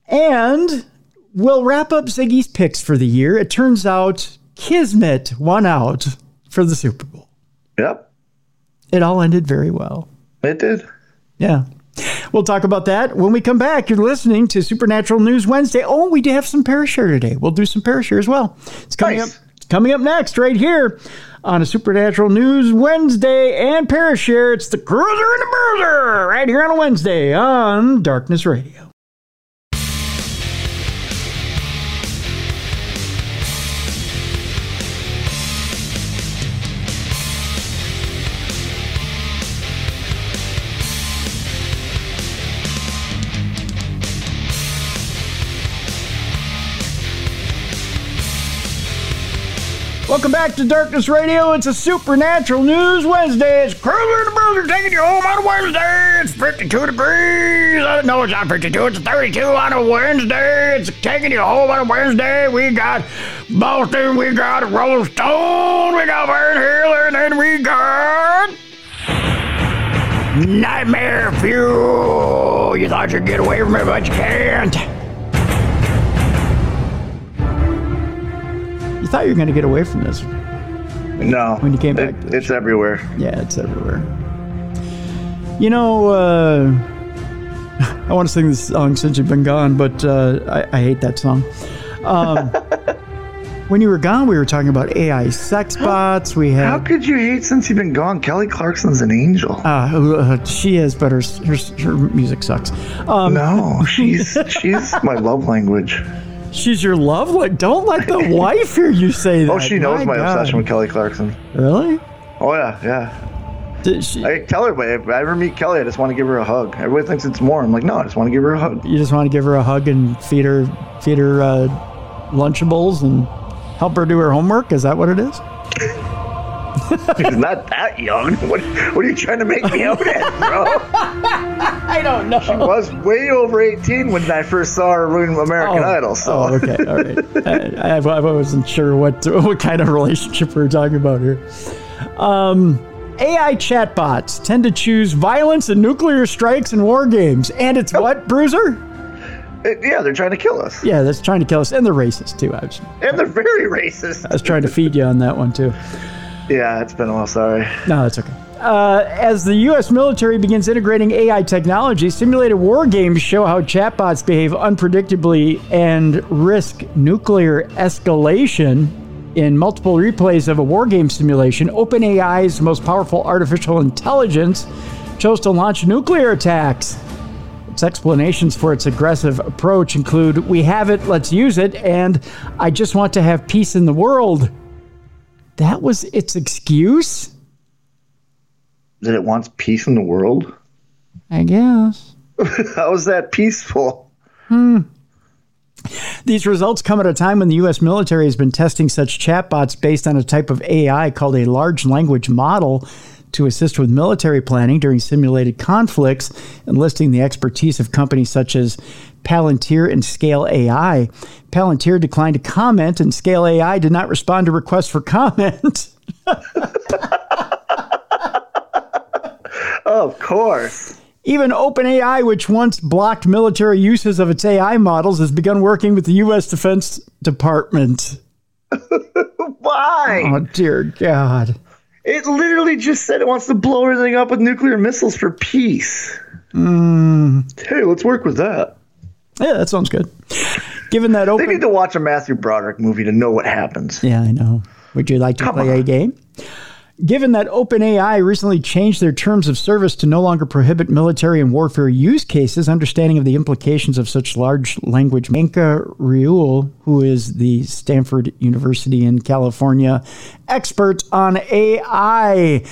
And we'll wrap up Ziggy's picks for the year. It turns out Kismet won out for the Super Bowl. Yep. It all ended very well. It did. Yeah. We'll talk about that when we come back. You're listening to Supernatural News Wednesday. Oh, we do have some Parashare today. We'll do some Parashare as well. It's coming Nice. up. Coming up next, right here on a Supernatural News Wednesday and Parashare. It's the Cruiser and the Bruiser right here on a Wednesday on Darkness Radio. Welcome back to Darkness Radio. It's a Supernatural News Wednesday. It's Cruiser and the Bruiser taking you home on a Wednesday. It's 52 degrees. No, it's not 52. It's 32 on a Wednesday. It's taking you home on a Wednesday. We got Boston. We got Rolling Stone. We got Van Halen. And then we got... Nightmare Fuel. You thought you'd get away from it, but you can't. You thought you were going to get away from this. No. When you came back It- it's everywhere. Yeah, it's everywhere. You know, uh, [LAUGHS] I want to sing this song since you've been gone, but uh, I, I hate that song. Um, [LAUGHS] when you were gone, we were talking about AI sex bots. We had. How could you hate since you've been gone? Kelly Clarkson's an angel. Uh, uh, she is, but her, her, her music sucks. Um, no, [LAUGHS] she's she's my love language. She's your love. Like, don't let the [LAUGHS] wife hear you say that. Oh, she knows my, God. obsession with Kelly Clarkson. Really? Oh yeah, yeah. Did she, I tell her, but if I ever meet Kelly, I just want to give her a hug. Everybody thinks it's more. I'm like, no, I just want to give her a hug. you just want to give her a hug and feed her feed her uh, Lunchables and help her do her homework? Is that what it is? [LAUGHS] He's not that young. What, what are you trying to make me out as, bro? [LAUGHS] I don't know. She was way over 18 when I first saw her win American oh, Idol. So. Oh, okay. All right. [LAUGHS] I, I, I, wasn't sure what what kind of relationship we were talking about here. Um, AI chatbots tend to choose violence and nuclear strikes in war games. And it's oh. what, Bruiser? It, yeah, they're trying to kill us. Yeah, that's trying to kill us. And they're racist, too. I was, and they're very racist. I was trying to feed you on that one, too. Yeah, it's been a while. Sorry. No, that's okay. Uh, as the U.S. military begins integrating AI technology, simulated war games show how chatbots behave unpredictably and risk nuclear escalation. In multiple replays of a war game simulation, OpenAI's most powerful artificial intelligence chose to launch nuclear attacks. Its explanations for its aggressive approach include We have it, let's use it, and I just want to have peace in the world. That was its excuse? That it wants peace in the world? I guess. [LAUGHS] How is that peaceful? Hmm. These results come at a time when the U.S. military has been testing such chatbots based on a type of AI called a large language model to assist with military planning during simulated conflicts, enlisting the expertise of companies such as Palantir and Scale AI. Palantir declined to comment, and Scale AI did not respond to requests for comment. [LAUGHS] of course. Even OpenAI, which once blocked military uses of its AI models, has begun working with the U.S. Defense Department. [LAUGHS] Why? Oh, dear God. It literally just said it wants to blow everything up with nuclear missiles for peace. Mm. Hey, let's work with that. Yeah, that sounds good. Given that open, they need to watch a Matthew Broderick movie to know what happens. Yeah, I know. Would you like to Come play on. a game? Given that OpenAI recently changed their terms of service to no longer prohibit military and warfare use cases, understanding of the implications of such large language. Anka Reuel, who is the Stanford University in California expert on AI.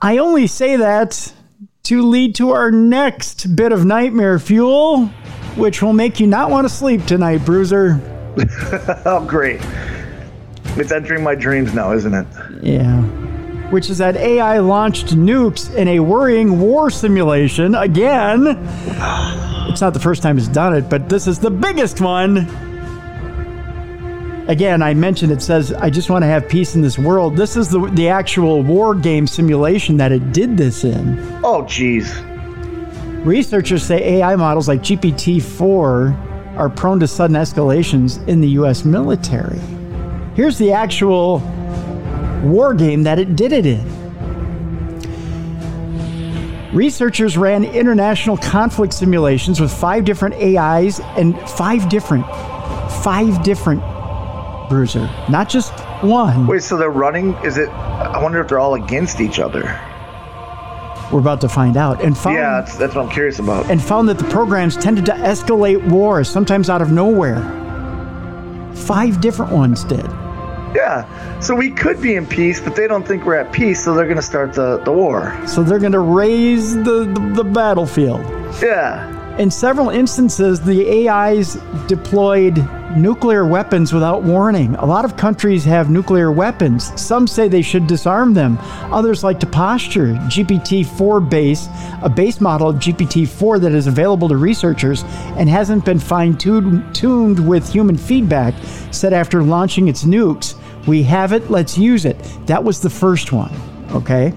I only say that to lead to our next bit of nightmare fuel, which will make you not want to sleep tonight, Bruiser. [LAUGHS] oh, great. It's entering my dreams now, isn't it? Yeah which is that AI launched nukes in a worrying war simulation. Again, it's not the first time it's done it, but this is the biggest one. Again, I mentioned it says, I just want to have peace in this world. This is the, the actual war game simulation that it did this in. Oh, geez. Researchers say AI models like GPT 4 are prone to sudden escalations in the US military. Here's the actual war game that it did it in. Researchers ran international conflict simulations with five different AIs and five different, five different bruiser, not just one. Wait, so they're running? Is it? I wonder if they're all against each other. We're about to find out. And found, yeah, that's, that's what I'm curious about. And found that the programs tended to escalate wars, sometimes out of nowhere. Five different ones did. Yeah. So we could be in peace, but they don't think we're at peace, so they're going to start the, the war. So they're going to raise the, the, the battlefield. Yeah. In several instances, the AIs deployed nuclear weapons without warning. A lot of countries have nuclear weapons. Some say they should disarm them. Others like to posture. GPT 4 base, a base model of GPT 4 that is available to researchers and hasn't been fine tuned with human feedback, said after launching its nukes, We have it, let's use it. That was the first one, okay?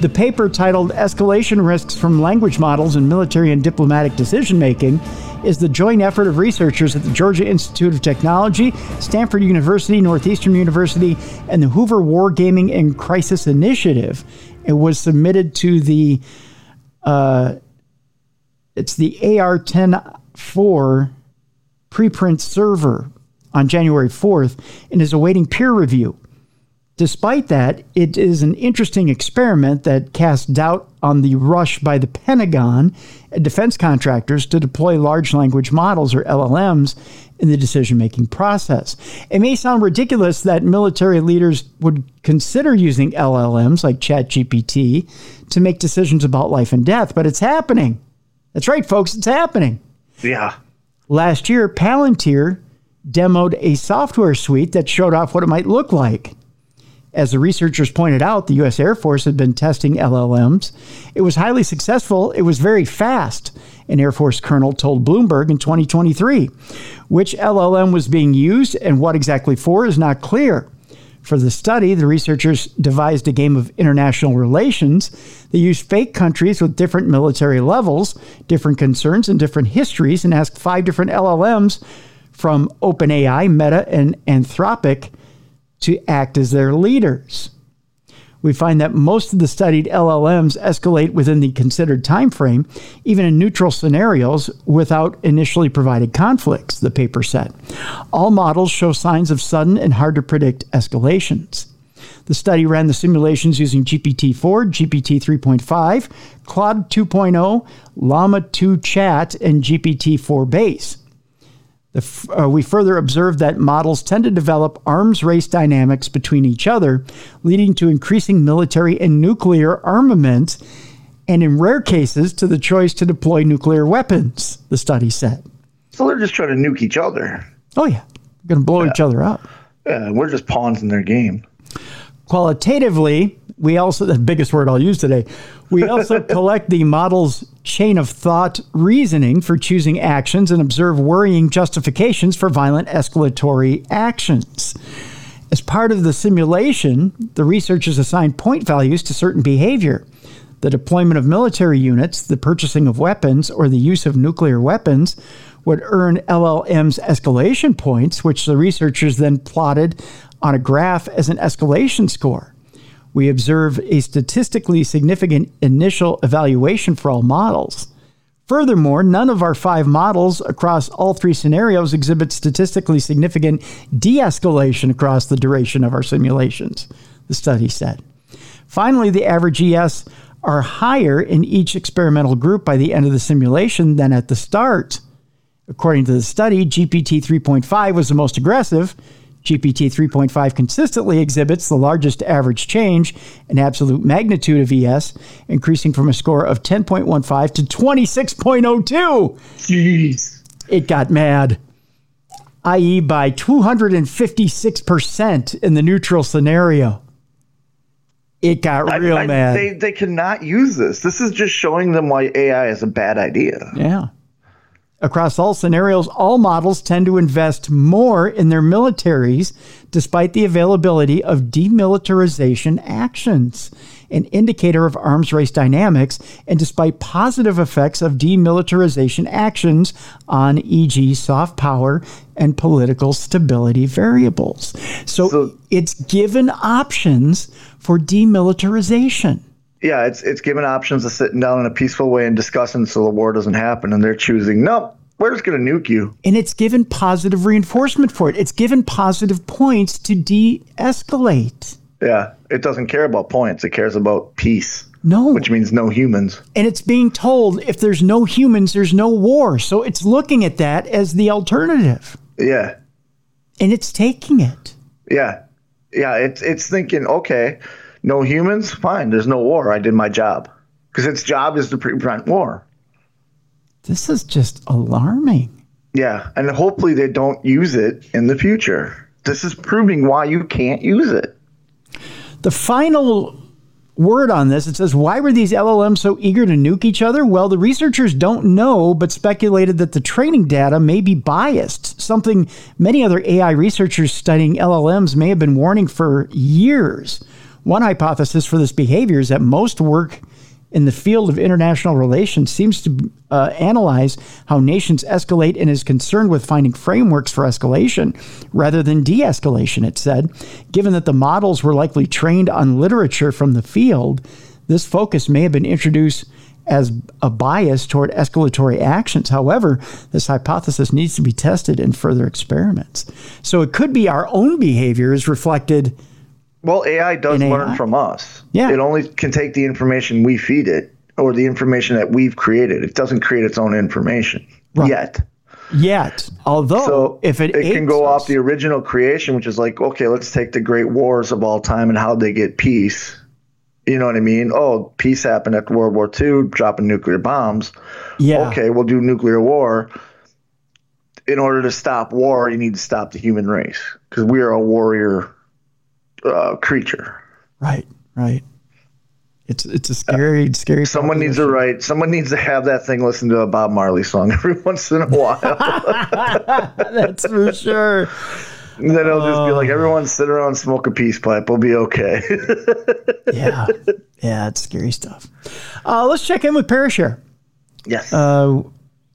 The paper titled Escalation Risks from Language Models in Military and Diplomatic Decision Making is the joint effort of researchers at the Georgia Institute of Technology, Stanford University, Northeastern University, and the Hoover Wargaming and Crisis Initiative. It was submitted to the uh, it's the AR-10-4 preprint server on January 4th and is awaiting peer review. Despite that, it is an interesting experiment that casts doubt on the rush by the Pentagon and defense contractors to deploy large language models, or LLMs, in the decision making process. It may sound ridiculous that military leaders would consider using LLMs like ChatGPT to make decisions about life and death, but it's happening. That's right, folks, it's happening. Yeah. Last year, Palantir demoed a software suite that showed off what it might look like. As the researchers pointed out, the U.S. Air Force had been testing LLMs. It was highly successful, it was very fast, an Air Force colonel told Bloomberg in 2023. Which LLM was being used and what exactly for is not clear. For the study, the researchers devised a game of international relations. They used fake countries with different military levels, different concerns, and different histories, and asked five different LLMs from OpenAI, Meta, and Anthropic to act as their leaders. We find that most of the studied LLMs escalate within the considered time frame, even in neutral scenarios without initially provided conflicts, the paper said. All models show signs of sudden and hard to predict escalations. The study ran the simulations using GPT 4, GPT 3.5, Claude 2.0, Llama 2 Chat, and GPT 4 Base. The, uh, we further observed that models tend to develop arms race dynamics between each other, leading to increasing military and nuclear armament, and in rare cases, to the choice to deploy nuclear weapons, the study said. So they're just trying to nuke each other. Oh, yeah. Going to blow yeah. each other up. Yeah, we're just pawns in their game. Qualitatively, we also, the biggest word I'll use today, we also [LAUGHS] collect the model's chain of thought reasoning for choosing actions and observe worrying justifications for violent escalatory actions. As part of the simulation, the researchers assign point values to certain behavior. The deployment of military units, the purchasing of weapons, or the use of nuclear weapons would earn LLM's escalation points, which the researchers then plotted on a graph as an escalation score. We observe a statistically significant initial evaluation for all models. Furthermore, none of our five models across all three scenarios exhibit statistically significant de escalation across the duration of our simulations, the study said. Finally, the average ES are higher in each experimental group by the end of the simulation than at the start. According to the study, GPT 3.5 was the most aggressive, GPT 3.5 consistently exhibits the largest average change in absolute magnitude of ES, increasing from a score of 10.15 to 26.02. Jeez. It got mad, i.e., by 256% in the neutral scenario. It got real I, I, mad. They, they cannot use this. This is just showing them why AI is a bad idea. Yeah. Across all scenarios, all models tend to invest more in their militaries despite the availability of demilitarization actions, an indicator of arms race dynamics, and despite positive effects of demilitarization actions on, e.g., soft power and political stability variables. So, so it's given options for demilitarization yeah, it's it's given options of sitting down in a peaceful way and discussing so the war doesn't happen, and they're choosing nope. We're just going to nuke you. And it's given positive reinforcement for it. It's given positive points to de escalate. Yeah, it doesn't care about points. It cares about peace. No. Which means no humans. And it's being told if there's no humans, there's no war. So it's looking at that as the alternative. Yeah. And it's taking it. Yeah. Yeah. It's, it's thinking, okay, no humans, fine. There's no war. I did my job because its job is to prevent war. This is just alarming. Yeah, and hopefully they don't use it in the future. This is proving why you can't use it. The final word on this it says why were these LLMs so eager to nuke each other? Well, the researchers don't know but speculated that the training data may be biased, something many other AI researchers studying LLMs may have been warning for years. One hypothesis for this behavior is that most work in the field of international relations seems to uh, analyze how nations escalate and is concerned with finding frameworks for escalation rather than de escalation, it said. Given that the models were likely trained on literature from the field, this focus may have been introduced as a bias toward escalatory actions. However, this hypothesis needs to be tested in further experiments. So it could be our own behavior is reflected well, AI does learn from us. Yeah. It only can take the information we feed it or the information that we've created. It doesn't create its own information right. yet. Yet, although so if it, it can go us. off the original creation, which is like, okay, let's take the great wars of all time and how they get peace. You know what I mean? Oh, peace happened after World War II, dropping nuclear bombs. Yeah. Okay, we'll do nuclear war. In order to stop war, you need to stop the human race because we are a warrior uh, creature. Right, right. It's it's a scary, uh, scary. Someone needs to write. Someone needs to have that thing listen to a Bob Marley song [LAUGHS] every once in a while. [LAUGHS] That's for sure. And then it'll just be like everyone sit around, smoke a peace pipe. We'll be okay. [LAUGHS] yeah, yeah, it's scary stuff. Uh, let's check in with Parashare. Yes. Uh,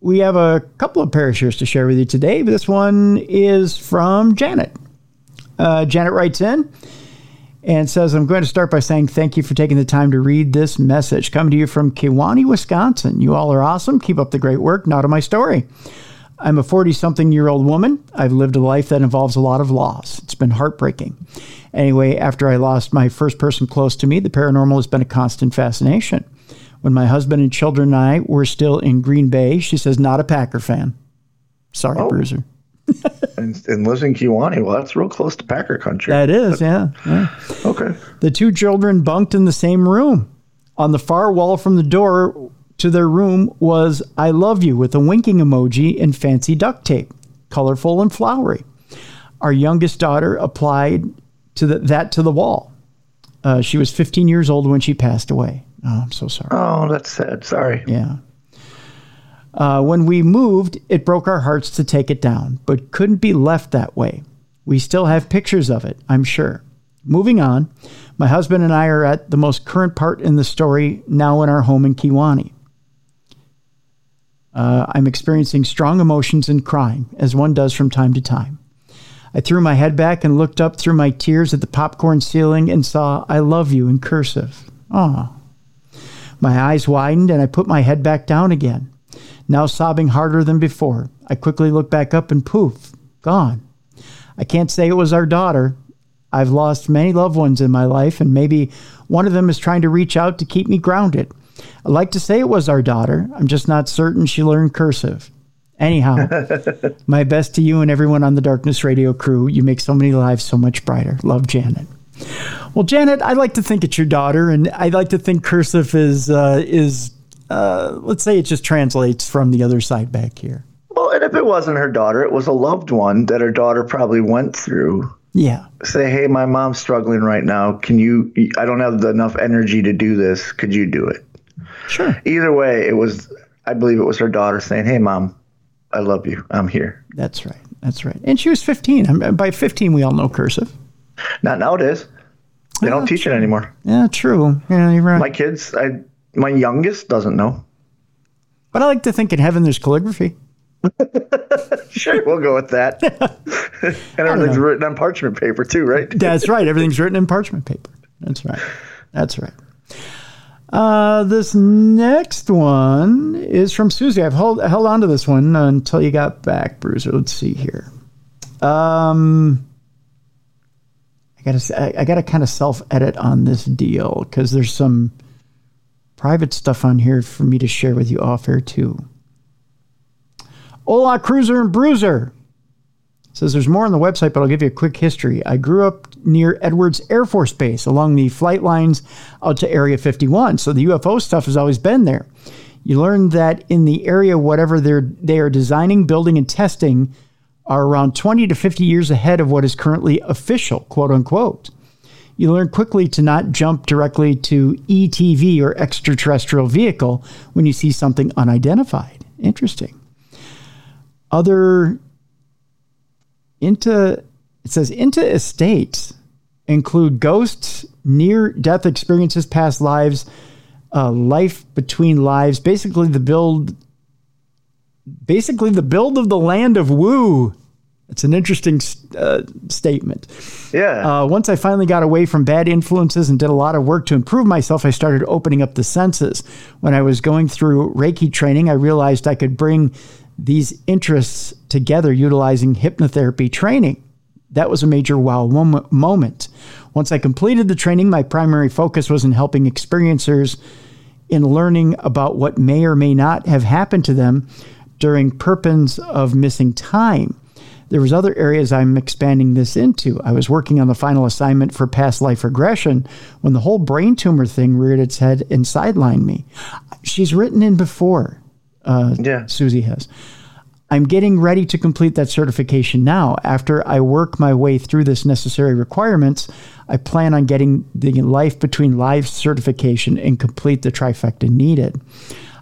we have a couple of Parashares to share with you today. This one is from Janet. Uh, Janet writes in and says, I'm going to start by saying thank you for taking the time to read this message. Coming to you from Kewaunee, Wisconsin. You all are awesome. Keep up the great work. Not to my story. I'm a 40 something year old woman. I've lived a life that involves a lot of loss. It's been heartbreaking. Anyway, after I lost my first person close to me, the paranormal has been a constant fascination. When my husband and children and I were still in Green Bay, she says, not a Packer fan. Sorry, oh. Bruiser. [LAUGHS] and, and lives in Kewaunee. Well, that's real close to Packer country. That is, yeah, yeah. Okay. The two children bunked in the same room. On the far wall from the door to their room was I love you with a winking emoji and fancy duct tape, colorful and flowery. Our youngest daughter applied to the, that to the wall. Uh, she was 15 years old when she passed away. Oh, I'm so sorry. Oh, that's sad. Sorry. Yeah. Uh, when we moved, it broke our hearts to take it down, but couldn't be left that way. We still have pictures of it, I'm sure. Moving on, my husband and I are at the most current part in the story now in our home in Kewaunee. Uh, I'm experiencing strong emotions and crying, as one does from time to time. I threw my head back and looked up through my tears at the popcorn ceiling and saw I love you in cursive. Ah. My eyes widened and I put my head back down again now sobbing harder than before. I quickly look back up and poof, gone. I can't say it was our daughter. I've lost many loved ones in my life, and maybe one of them is trying to reach out to keep me grounded. I'd like to say it was our daughter. I'm just not certain she learned cursive. Anyhow, [LAUGHS] my best to you and everyone on the Darkness Radio crew. You make so many lives so much brighter. Love, Janet. Well, Janet, I like to think it's your daughter, and I like to think cursive is uh, is uh, let's say it just translates from the other side back here. Well, and if it wasn't her daughter, it was a loved one that her daughter probably went through. Yeah. Say, hey, my mom's struggling right now. Can you? I don't have enough energy to do this. Could you do it? Sure. Either way, it was. I believe it was her daughter saying, "Hey, mom, I love you. I'm here." That's right. That's right. And she was 15. By 15, we all know cursive. Not nowadays. They don't teach true. it anymore. Yeah, true. Yeah, you're right. My kids, I my youngest doesn't know. But I like to think in heaven there's calligraphy. [LAUGHS] sure, we'll go with that. [LAUGHS] and everything's written on parchment paper too, right? That's right. Everything's written in parchment paper. That's right. That's right. Uh, this next one is from Susie. I've held, held on to this one until you got back, Bruiser. Let's see here. Um, I gotta, I, I gotta kind of self edit on this deal because there's some private stuff on here for me to share with you off air too. Hola, Cruiser and Bruiser. Says there's more on the website, but I'll give you a quick history. I grew up near Edwards Air Force Base along the flight lines out to Area 51. So the UFO stuff has always been there. You learn that in the area, whatever they're they are designing, building, and testing are around 20 to 50 years ahead of what is currently official, quote unquote you learn quickly to not jump directly to ETV or extraterrestrial vehicle when you see something unidentified. Interesting. Other into it says into estates include ghosts, near death experiences, past lives, uh, life between lives, basically the build basically the build of the land of Wu it's an interesting uh, statement. Yeah. Uh, once I finally got away from bad influences and did a lot of work to improve myself, I started opening up the senses. When I was going through Reiki training, I realized I could bring these interests together utilizing hypnotherapy training. That was a major wow moment. Once I completed the training, my primary focus was in helping experiencers in learning about what may or may not have happened to them during perpins of missing time there was other areas I'm expanding this into. I was working on the final assignment for past life regression when the whole brain tumor thing reared its head and sidelined me. She's written in before. Uh, yeah, Susie has. I'm getting ready to complete that certification now. After I work my way through this necessary requirements, I plan on getting the Life Between Lives certification and complete the trifecta needed.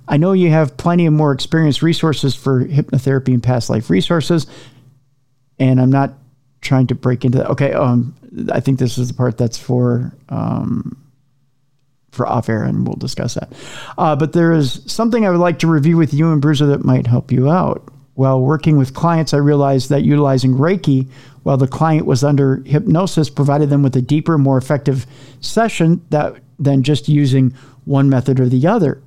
I know you have plenty of more experienced resources for hypnotherapy and past life resources, and I'm not trying to break into that. Okay, um, I think this is the part that's for um, for off air, and we'll discuss that. Uh, but there is something I would like to review with you and Bruiser that might help you out. While working with clients, I realized that utilizing Reiki while the client was under hypnosis provided them with a deeper, more effective session that, than just using one method or the other.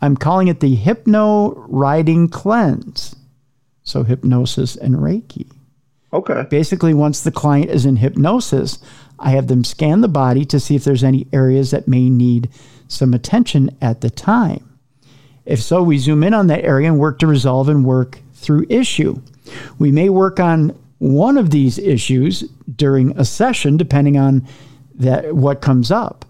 I'm calling it the Hypno Riding Cleanse. So, hypnosis and Reiki. Okay. Basically, once the client is in hypnosis, I have them scan the body to see if there's any areas that may need some attention at the time. If so, we zoom in on that area and work to resolve and work through issue. We may work on one of these issues during a session, depending on that what comes up.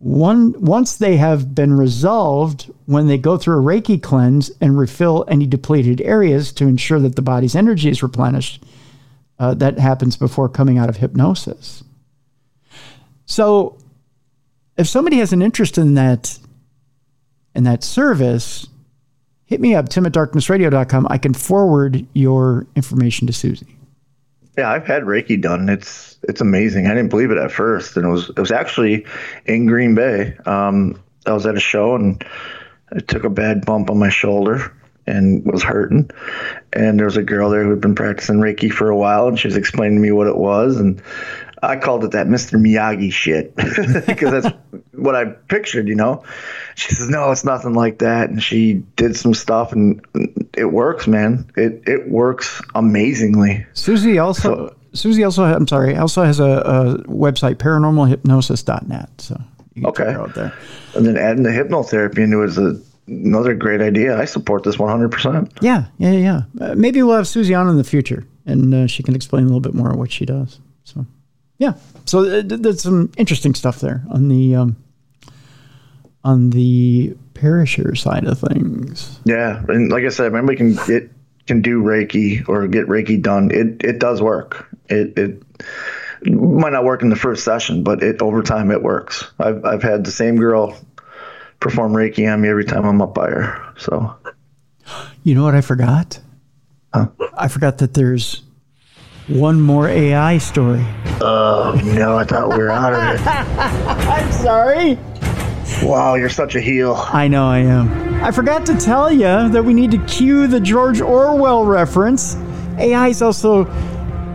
One, once they have been resolved, when they go through a Reiki cleanse and refill any depleted areas to ensure that the body's energy is replenished, uh, that happens before coming out of hypnosis. So, if somebody has an interest in that, in that service, hit me up, tim at darknessradio.com. I can forward your information to Susie. Yeah, I've had Reiki done. It's it's amazing. I didn't believe it at first, and it was it was actually in Green Bay. Um, I was at a show and I took a bad bump on my shoulder and was hurting. And there was a girl there who had been practicing Reiki for a while, and she was explaining to me what it was, and I called it that Mr. Miyagi shit [LAUGHS] because that's what I pictured, you know. She says, "No, it's nothing like that," and she did some stuff, and it works, man. It it works amazingly. Susie also. So, Susie also, I'm sorry, also has a, a website, paranormalhypnosis.net. So you can okay. out there. And then adding the hypnotherapy into it is a, another great idea. I support this 100%. Yeah, yeah, yeah. Uh, maybe we'll have Susie on in the future and uh, she can explain a little bit more of what she does. So, yeah. So uh, there's some interesting stuff there on the um, on the Parashare side of things. Yeah, and like I said, remember we can get can do Reiki or get Reiki done. It it does work. It it might not work in the first session, but it over time it works. I've I've had the same girl perform Reiki on me every time I'm up by her. So, you know what I forgot? Huh? I forgot that there's one more AI story. Oh no, I thought we were out of it. [LAUGHS] I'm sorry. Wow, you're such a heel. I know I am. I forgot to tell you that we need to cue the George Orwell reference. AI is also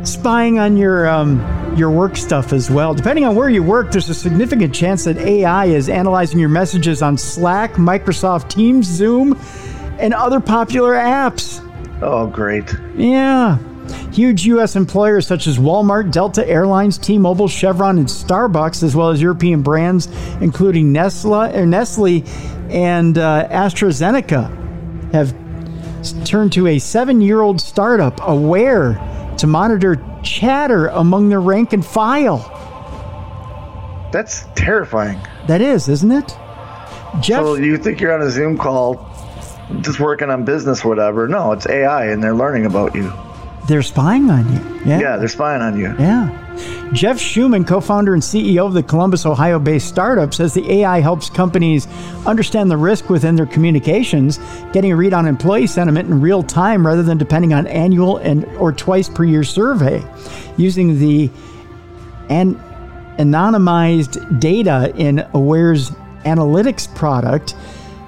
spying on your um, your work stuff as well. Depending on where you work, there's a significant chance that AI is analyzing your messages on Slack, Microsoft Teams, Zoom, and other popular apps. Oh, great. Yeah. Huge U.S. employers such as Walmart, Delta Airlines, T-Mobile, Chevron, and Starbucks, as well as European brands including Nestle, or Nestle and uh, AstraZeneca, have turned to a seven-year-old startup, Aware, to monitor chatter among their rank and file. That's terrifying. That is, isn't it? Jeff, so you think you're on a Zoom call, just working on business, whatever? No, it's AI, and they're learning about you. They're spying on you. Yeah. Yeah, they're spying on you. Yeah. Jeff Schumann, co founder and CEO of the Columbus, Ohio based startup, says the AI helps companies understand the risk within their communications, getting a read on employee sentiment in real time rather than depending on annual and or twice per year survey. Using the an- anonymized data in Aware's analytics product,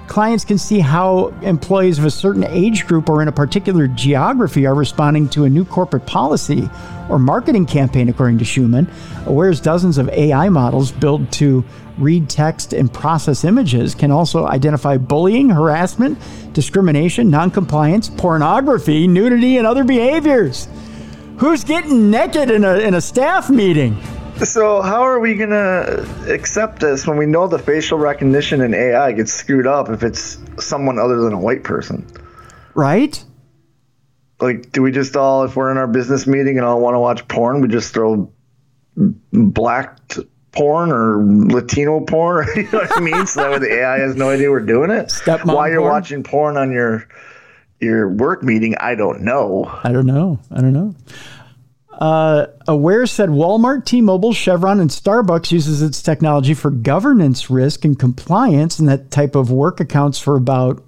clients can see how employees of a certain age group or in a particular geography are responding to a new corporate policy or marketing campaign, according to Schumann. Aware's dozens of AI models built to read text and process images can also identify bullying, harassment, discrimination, noncompliance, pornography, nudity, and other behaviors. Who's getting naked in a, in a staff meeting? So how are we gonna accept this when we know the facial recognition in AI gets screwed up if it's someone other than a white person? Right? Like, do we just all, if we're in our business meeting and all want to watch porn, we just throw black porn or Latino porn? [LAUGHS] you know what I mean? so that way the AI has no idea we're doing it. Stepmom While you're porn? watching porn on your your work meeting, I don't know. I don't know. I don't know. Uh, Aware said Walmart, T-Mobile, Chevron, and Starbucks uses its technology for governance risk and compliance, and that type of work accounts for about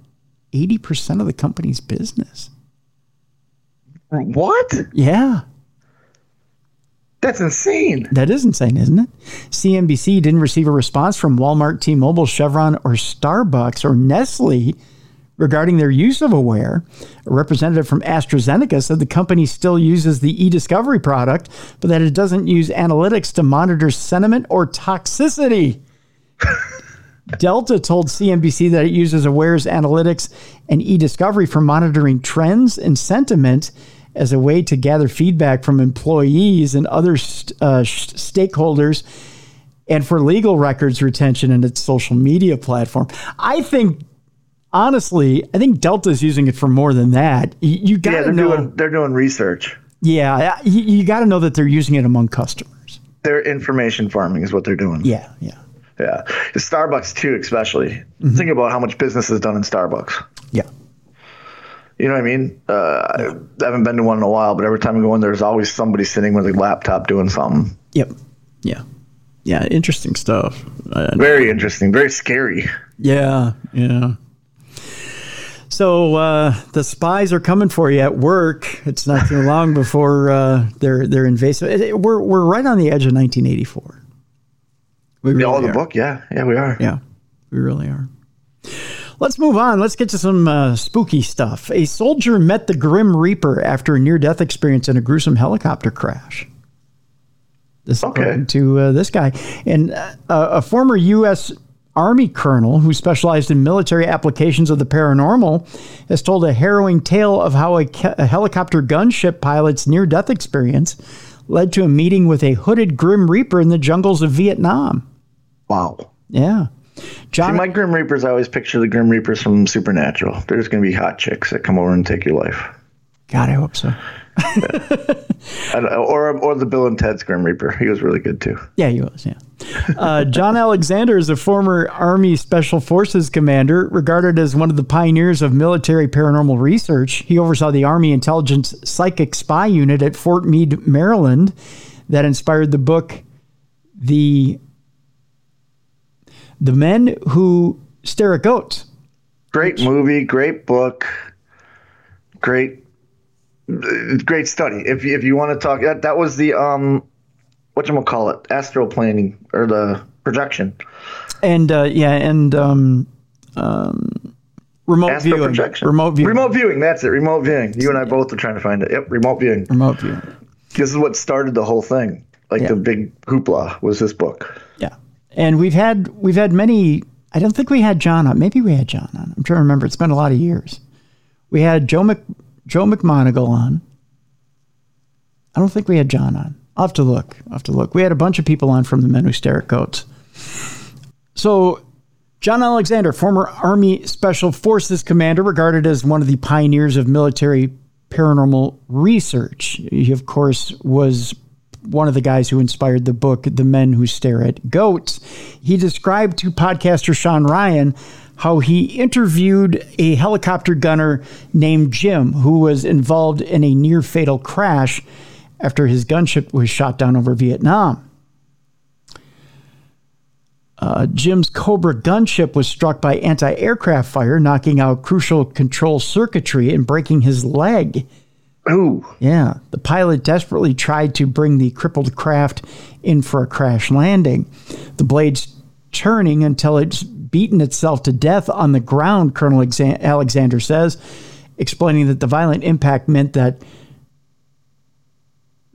eighty percent of the company's business. What? Yeah, That's insane. that is insane, isn't it? CNBC didn't receive a response from Walmart, T-Mobile, Chevron, or Starbucks or Nestle regarding their use of Aware. A representative from AstraZeneca said the company still uses the e-discovery product, but that it doesn't use analytics to monitor sentiment or toxicity. [LAUGHS] Delta told CNBC that it uses Aware's analytics and e-discovery for monitoring trends and sentiment as a way to gather feedback from employees and other st- uh, sh- stakeholders and for legal records retention in its social media platform. I think honestly, I think Delta's using it for more than that. You, you got Yeah, to they're know doing they're doing research. Yeah, you, you got to know that they're using it among customers. Their information farming is what they're doing. Yeah, yeah. Yeah. Starbucks too, especially. Think about how much business is done in Starbucks. Yeah. You know what I mean? Uh, I haven't been to one in a while, but every time I go in, there's always somebody sitting with a laptop doing something. Yep. Yeah. Yeah, interesting stuff. Very interesting, very scary. Yeah, yeah. So uh, the spies are coming for you at work. It's not too long before uh, they're they're invasive. It- it- We're we're right on the edge of 1984. We really Oh, the are. book, yeah, yeah, we are. Yeah, we really are. Let's move on. Let's get to some uh, spooky stuff. A soldier met the Grim Reaper after a near-death experience in a gruesome helicopter crash. This Okay. according to uh, this guy, and uh, a former U.S. Army colonel who specialized in military applications of the paranormal has told a harrowing tale of how a, ca- a helicopter gunship pilot's near-death experience led to a meeting with a hooded Grim Reaper in the jungles of Vietnam. Wow. Yeah. John, See, my Grim Reapers, I always picture the Grim Reapers from Supernatural. There's going to be hot chicks that come over and take your life. God, I hope so. [LAUGHS] Or, or the Bill and Ted's Grim Reaper. He was really good too. Yeah, he was. Yeah. Uh, John Alexander is a former Army Special Forces commander, regarded as one of the pioneers of military paranormal research. He oversaw the Army Intelligence Psychic Spy Unit at Fort Meade, Maryland, that inspired the book "the the Men Who Stare at Goats." Great movie, great book, great, great study. If you, if you want to talk, that that was the um, what you call it, astral planning or the projection, And uh, yeah, and um, um, remote astral viewing. projection, Remote viewing. remote viewing. That's it, remote viewing. You and I both are trying to find it. Yep, remote viewing. remote viewing. This is what started the whole thing. Like Yeah. the big hoopla was this book. Yeah, and we've had we've had many. I don't think we had John on. Maybe we had John on. I'm trying to remember. It's been a lot of years. We had Joe Mc, Joe McMoneagle on. I don't think we had John on. I'll have to look. I'll have to look. We had a bunch of people on from the Men Who Stare at Goats. So, John Alexander, former Army Special Forces commander, regarded as one of the pioneers of military paranormal research. He, of course, was one of the guys who inspired the book The Men Who Stare at Goats. He described to podcaster Sean Ryan how he interviewed a helicopter gunner named Jim who was involved in a near fatal crash after his gunship was shot down over Vietnam. Uh, Jim's Cobra gunship was struck by anti aircraft fire, knocking out crucial control circuitry and breaking his leg. Ooh, Yeah, the pilot desperately tried to bring the crippled craft in for a crash landing. The blade's turning until it's beaten itself to death on the ground, Colonel Alexander says, explaining that the violent impact meant that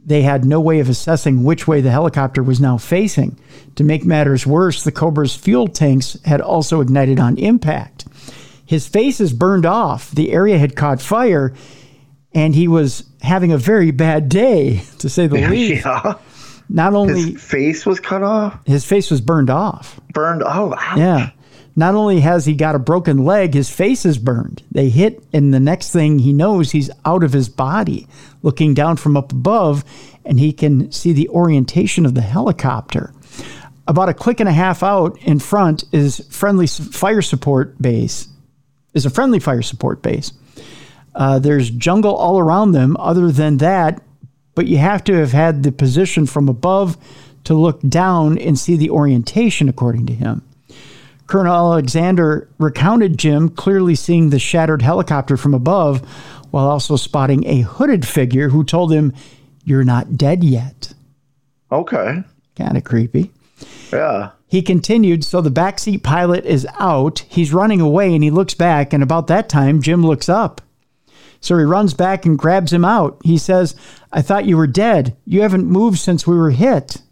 they had no way of assessing which way the helicopter was now facing. To make matters worse, the Cobra's fuel tanks had also ignited on impact. His face is burned off. The area had caught fire, and he was having a very bad day, [LAUGHS] to say the least. yeah. Not only His face was cut off, his face was burned off. burned. Oh, ouch. Yeah. Not only has he got a broken leg, his face is burned. They hit, and the next thing he knows, he's out of his body, looking down from up above, and he can see the orientation of the helicopter. About a click and a half out in front is friendly fire support base. Is a friendly fire support base. Uh, there's jungle all around them. Other than that, but you have to have had the position from above to look down and see the orientation, according to him. Colonel Alexander recounted Jim clearly seeing the shattered helicopter from above while also spotting a hooded figure who told him, You're not dead yet. Okay. Kind of creepy. Yeah. He continued, So the backseat pilot is out. He's running away and he looks back. And about that time, Jim looks up. So he runs back and grabs him out. He says, I thought you were dead. You haven't moved since we were hit.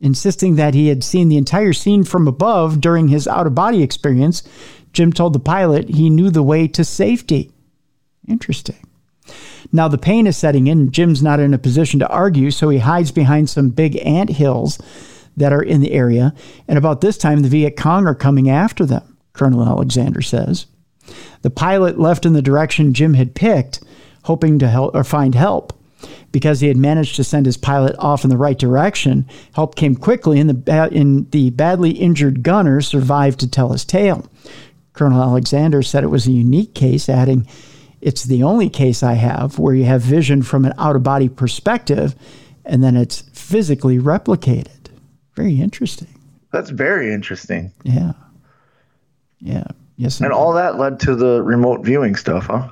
Insisting that he had seen the entire scene from above during his out of body experience, Jim told the pilot he knew the way to safety. Interesting. Now the pain is setting in. Jim's not in a position to argue, so he hides behind some big ant hills that are in the area. And about this time, the Viet Cong are coming after them, Colonel Alexander says. The pilot left in the direction Jim had picked, hoping to help or find help. Because he had managed to send his pilot off in the right direction, help came quickly, and the, ba- and the badly injured gunner survived to tell his tale. Colonel Alexander said it was a unique case, adding, It's the only case I have where you have vision from an out of body perspective and then it's physically replicated. Very interesting. That's very interesting. Yeah. Yeah. Yes. And indeed. all that led to the remote viewing stuff, huh?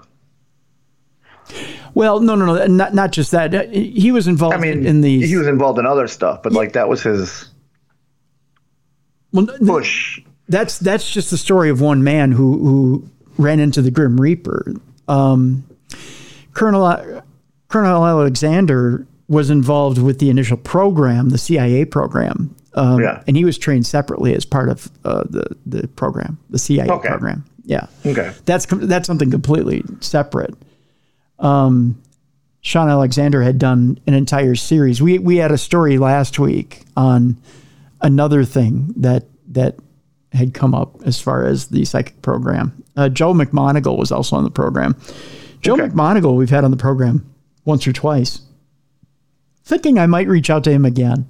Well, no, no, no, not not just that. He was involved I mean, in the he was involved in other stuff, but like that was his well, push. that's that's just the story of one man who who ran into the Grim Reaper. Um, Colonel Colonel Alexander was involved with the initial program, the CIA program, um, Yeah. and he was trained separately as part of uh, the the program, the CIA Okay. program. Yeah, Okay. that's that's something completely separate. Um, Sean Alexander had done an entire series. We we had a story last week on another thing that that had come up as far as the psychic program. Uh, Joe McMoneagle was also on the program. Joe Okay. McMoneagle we've had on the program once or twice. Thinking I might reach out to him again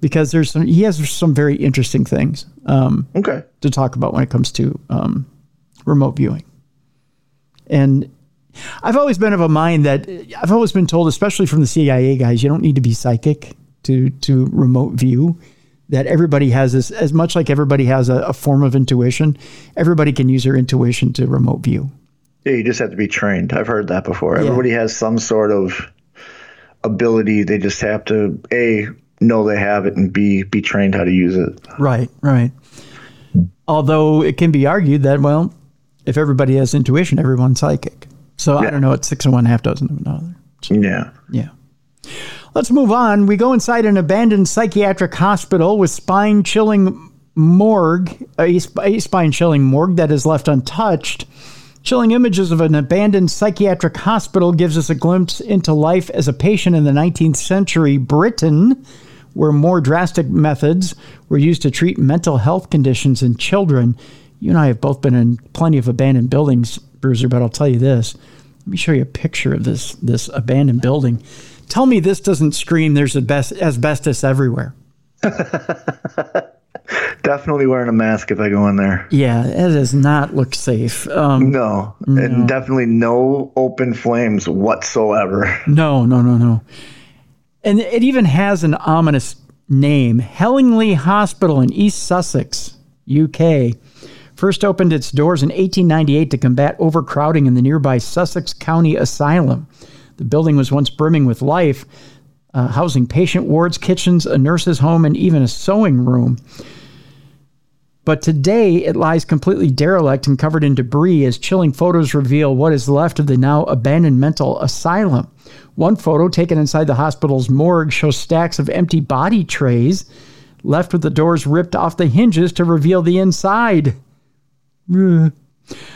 because there's some he has some very interesting things um, Okay. to talk about when it comes to um, remote viewing. And I've always been of a mind that I've always been told, especially from the CIA guys, you don't need to be psychic to to remote view. That everybody has this, as much like everybody has a, a form of intuition. Everybody can use their intuition to remote view. Yeah, you just have to be trained. I've heard that before. Everybody has some sort of ability. They just have to a know they have it and b be trained how to use it. Right, right. Although it can be argued that well, if everybody has intuition, everyone's psychic. So I don't know. It's six and one, half dozen of another. Yeah. Yeah. Let's move on. We go inside an abandoned psychiatric hospital with spine chilling morgue, a, a spine chilling morgue that is left untouched. Chilling images of an abandoned psychiatric hospital gives us a glimpse into life as a patient in the 19th century Britain, where more drastic methods were used to treat mental health conditions in children. You and I have both been in plenty of abandoned buildings, Bruiser, but I'll tell you this. Let me show you a picture of this this abandoned building. Tell me this doesn't scream there's asbestos everywhere. [LAUGHS] Definitely wearing a mask if I go in there. Yeah, it does not look safe. Um, No, and definitely no open flames whatsoever. no, no, no, no. And it even has an ominous name Hellingley Hospital in East Sussex, UK. First opened its doors in 1898 to combat overcrowding in the nearby Sussex County Asylum. The building was once brimming with life, uh, housing patient wards, kitchens, a nurse's home, and even a sewing room. But today it lies completely derelict and covered in debris as chilling photos reveal what is left of the now abandoned mental asylum. One photo taken inside the hospital's morgue shows stacks of empty body trays left with the doors ripped off the hinges to reveal the inside.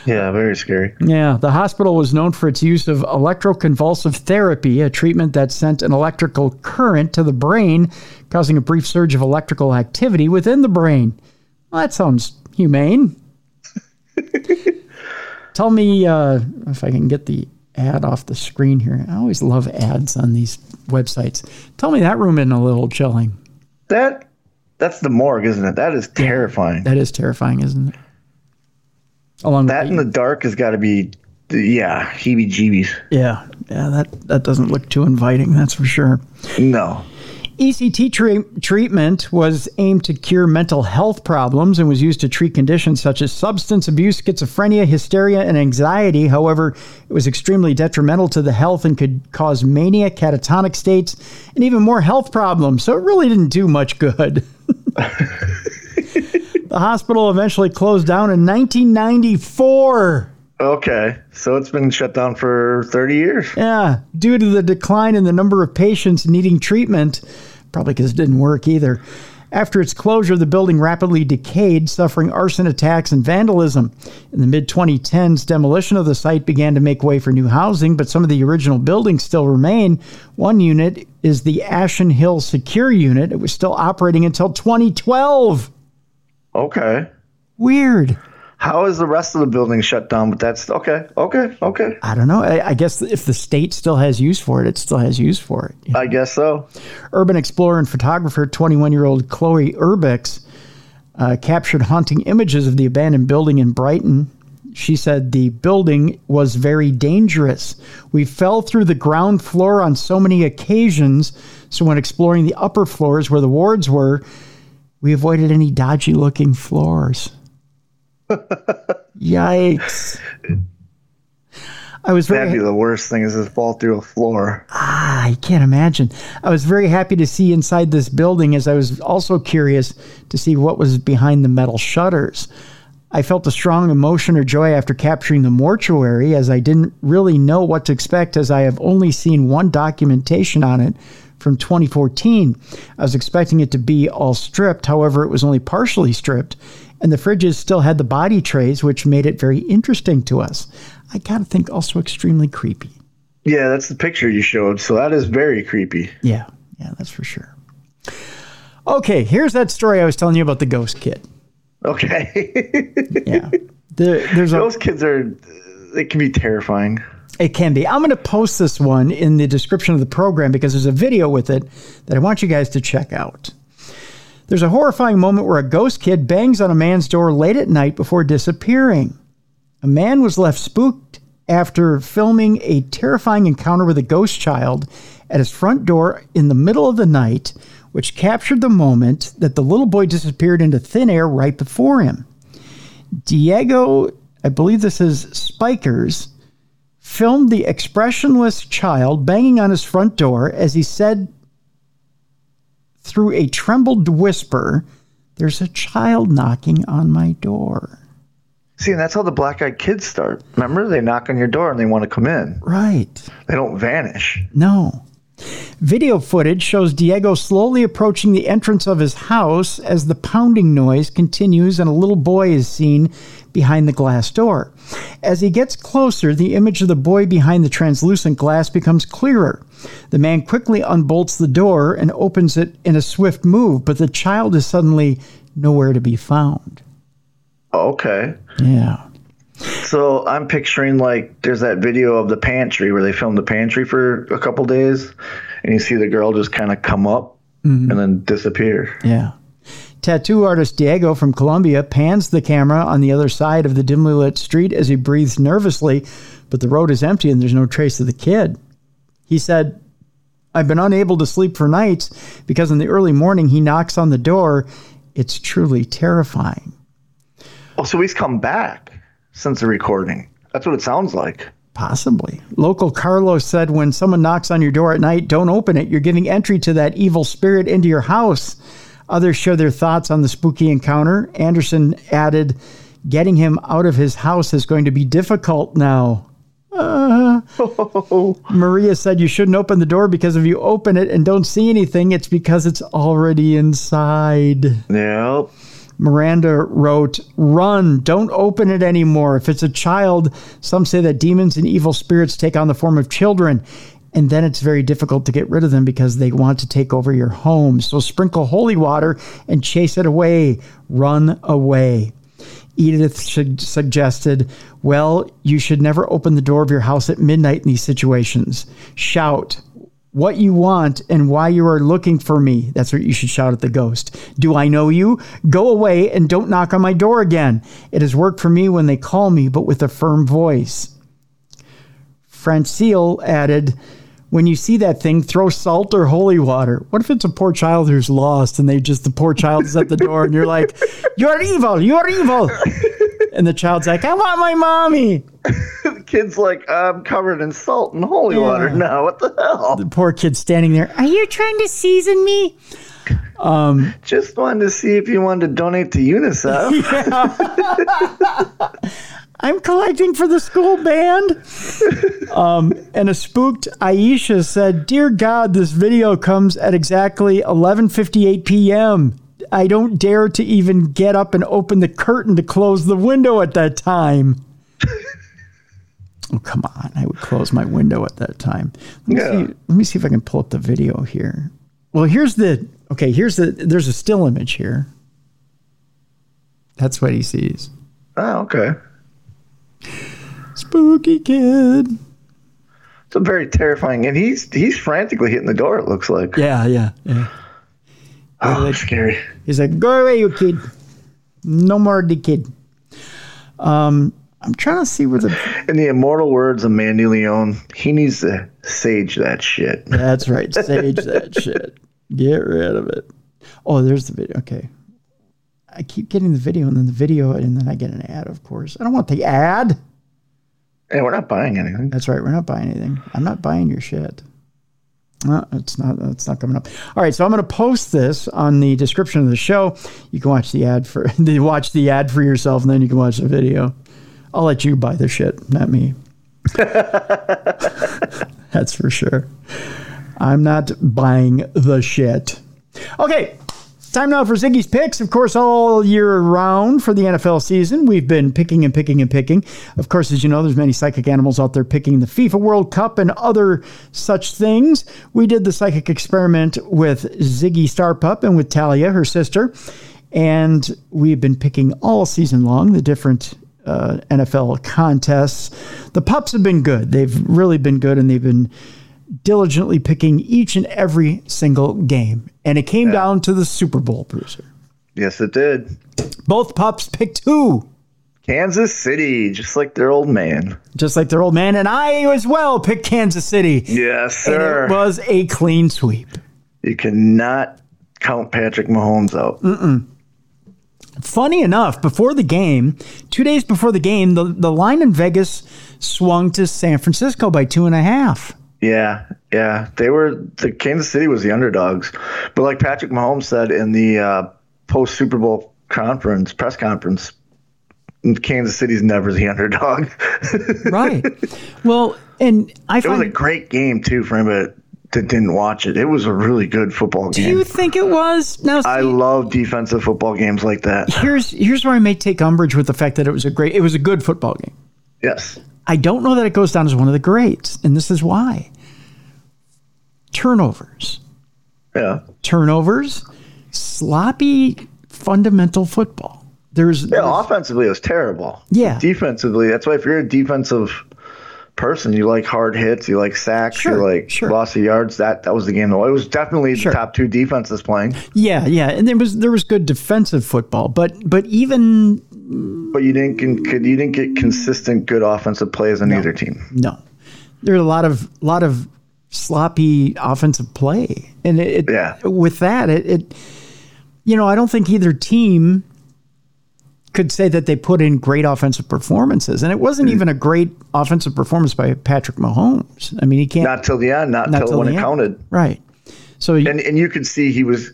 Yeah, very scary. Yeah, the hospital was known for its use of electroconvulsive therapy, a treatment that sent an electrical current to the brain, causing a brief surge of electrical activity within the brain. Well, that sounds humane. [LAUGHS] Tell me uh, if I can get the ad off the screen here. I always love ads on these websites. Tell me that room isn't a little chilling. That that's the morgue, isn't it? That is terrifying. That is terrifying, isn't it? Along That in the, dark has got to be yeah, heebie jeebies. Yeah, yeah, that, that doesn't look too inviting, that's for sure. No. ECT tre- treatment was aimed to cure mental health problems and was used to treat conditions such as substance abuse, schizophrenia, hysteria, and anxiety. However, it was extremely detrimental to the health and could cause mania, catatonic states, and even more health problems. So it really didn't do much good. [LAUGHS] the hospital eventually closed down in 1994. Okay, so it's been shut down for 30 years. Yeah, due to the decline in the number of patients needing treatment, probably because it didn't work either. After its closure, the building rapidly decayed, suffering arson attacks and vandalism. In the mid 2010s, demolition of the site began to make way for new housing, but some of the original buildings still remain. One unit is the Ashen Hill Secure Unit. It was still operating until 2012. Okay. Weird. How is the rest of the building shut down? But that's okay, okay, okay. I don't know. I, I guess if the state still has use for it, it still has use for it. I guess so. Urban explorer and photographer, 21 year old Chloe Urbix, uh, captured haunting images of the abandoned building in Brighton. She said the building was very dangerous. We fell through the ground floor on so many occasions. So, when exploring the upper floors where the wards were, we avoided any dodgy looking floors. Yikes. I was very That'd be the worst thing is to fall through a floor. Ah, I can't imagine. I was very happy to see inside this building as I was also curious to see what was behind the metal shutters. I felt a strong emotion or joy after capturing the mortuary as I didn't really know what to expect as I have only seen one documentation on it from 2014. I was expecting it to be all stripped, however, it was only partially stripped, and the fridges still had the body trays, which made it very interesting to us. I gotta think also extremely creepy. Yeah, that's the picture you showed. So that is very creepy. Yeah, yeah, that's for sure. Okay, here's that story I was telling you about the ghost kid. Okay. [LAUGHS] Yeah. The, there's a, Those kids are, they can be terrifying. it can be. I'm going to post this one in the description of the program because there's a video with it that I want you guys to check out. There's a horrifying moment where a ghost kid bangs on a man's door late at night before disappearing. A man was left spooked after filming a terrifying encounter with a ghost child at his front door in the middle of the night, which captured the moment that the little boy disappeared into thin air right before him. Diego, I believe this is Spikers, filmed the expressionless child banging on his front door as he said through a trembled whisper, There's a child knocking on my door. See, and that's how the black eyed kids start. Remember, they knock on your door and they want to come in. Right. They don't vanish. No. Video footage shows Diego slowly approaching the entrance of his house as the pounding noise continues and a little boy is seen behind the glass door. As he gets closer, the image of the boy behind the translucent glass becomes clearer. The man quickly unbolts the door and opens it in a swift move, but the child is suddenly nowhere to be found. Okay. Yeah. So I'm picturing like there's that video of the pantry where they filmed the pantry for a couple days, and you see the girl just kind of come up mm-hmm. and then disappear. Yeah. Tattoo artist Diego from Colombia pans the camera on the other side of the dimly lit street as he breathes nervously, but the road is empty and there's no trace of the kid. He said, I've been unable to sleep for nights because in the early morning he knocks on the door. It's truly terrifying. Oh, so he's come back since the recording. That's what it sounds like. Possibly. Local Carlos said when someone knocks on your door at night, don't open it. You're giving entry to that evil spirit into your house. Others share their thoughts on the spooky encounter. Anderson added, getting him out of his house is going to be difficult now. Uh, [LAUGHS] Maria said you shouldn't open the door because if you open it and don't see anything, it's because it's already inside. Yep. Miranda wrote, Run, don't open it anymore. If it's a child, some say that demons and evil spirits take on the form of children, and then it's very difficult to get rid of them because they want to take over your home. So sprinkle holy water and chase it away. Run away. Edith suggested, Well, you should never open the door of your house at midnight in these situations. Shout, what you want and why you are looking for me. That's what you should shout at the ghost. Do I know you? Go away and don't knock on my door again. It has worked for me when they call me, but with a firm voice. Francile added, when you see that thing, throw salt or holy water. What if it's a poor child who's lost and they just, the poor child is at the door and you're like, you're evil, you're evil. And the child's like, I want my mommy. the [LAUGHS] kid's like, I'm covered in salt and holy yeah. water now. What the hell? The poor kid standing there. Are you trying to season me? Um, Just wanted to see if you wanted to donate to UNICEF. [LAUGHS] Yeah. [LAUGHS] I'm collecting for the school band. Um, and a spooked Aisha said, "Dear God, this video comes at exactly 11:58 p.m. I don't dare to even get up and open the curtain to close the window at that time." oh come on! I would close my window at that time. Let me, yeah. see, let me see if I can pull up the video here. Well, here's the okay. Here's the there's a still image here. That's what he sees. Oh, okay. Spooky kid. It's a very terrifying, and he's he's frantically hitting the door. It looks like. Yeah, yeah, yeah. [SIGHS] Oh, that's scary. He's like, "Go away, you kid. No more the kid." Um, I'm trying to see where the. In the immortal words of Mandy Leon, he needs to sage that shit. That's right, sage that [LAUGHS] shit. Get rid of it. Oh, there's the video. Okay. I keep getting the video and then the video and then I get an ad, of course. I don't want the ad. Hey, we're not buying anything. That's right. We're not buying anything. I'm not buying your shit. No, it's not. It's not coming up. All right, so I'm going to post this on the description of the show. You can watch the ad for [LAUGHS] the watch the ad for yourself, and then you can watch the video. I'll let you buy the shit, not me. [LAUGHS] That's for sure. I'm not buying the shit. Okay, Time now for Ziggy's picks. Of course, all year round for the NFL season, we've been picking and picking and picking. Of course, as you know, there's many psychic animals out there picking the FIFA World Cup and other such things. We did the psychic experiment with Ziggy Starpup and with Talia, her sister, and we've been picking all season long the different uh, NFL contests. The pups have been good. They've really been good, and they've been diligently picking each and every single game. And it came yeah. down to the Super Bowl, Bruiser. Yes, it did. Both pups picked who? Kansas City, just like their old man. Just like their old man. And I as well picked Kansas City. Yes, sir. And it was a clean sweep. You cannot count Patrick Mahomes out. Mm-mm. Funny enough, before the game, two days before the game, the, the line in Vegas swung to San Francisco by two and a half. Yeah, yeah, they were the Kansas City was the underdogs, but like Patrick Mahomes said in the uh, post Super Bowl conference press conference, Kansas City's never the [LAUGHS] underdog. right. Well, and I it was a great game too for anybody that didn't watch it. It was a really good football game. Do you think it was? Now, see, I love defensive football games like that. Here's here's where I may take umbrage with the fact that it was a great, it was a good football game. Yes. I don't know that it goes down as one of the greats, and this is why. Turnovers. Yeah. Turnovers, sloppy fundamental football. There's Yeah, there's, offensively it was terrible. Yeah. Defensively, that's why if you're a defensive person, you like hard hits, you like sacks, sure, you like sure. loss of yards. That that was the game. It was definitely sure. the top two defenses playing. Yeah, yeah, and there was there was good defensive football, but but even but you didn't you didn't get consistent good offensive plays on no, either team. No, there are a lot of lot of sloppy offensive play, and it, yeah. with that it, it you know I don't think either team could say that they put in great offensive performances, and it wasn't mm. even a great offensive performance by Patrick Mahomes. I mean, he can't not till the end, not, not till, till when it end. counted, right? So and and you could see he was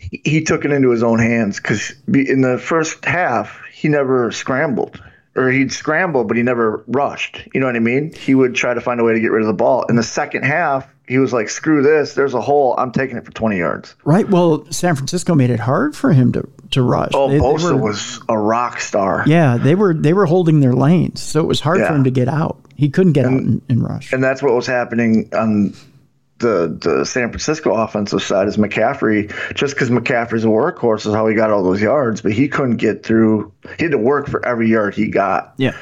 he took it into his own hands because in the first half he never scrambled or he'd scramble but he never rushed you know what i mean? He would try to find a way to get rid of the ball. In the second half he was like screw this there's a hole i'm taking it for 20 yards. Right well san francisco made it hard for him to to rush. Oh they, Bosa they were, was a rock star. Yeah they were they were holding their lanes so it was hard yeah. for him to get out. He couldn't get and, out and, and rush. and that's what was happening on the the San Francisco offensive side is McCaffrey. Just because McCaffrey's a workhorse is how he got all those yards, but he couldn't get through. He had to work for every yard he got. Yeah,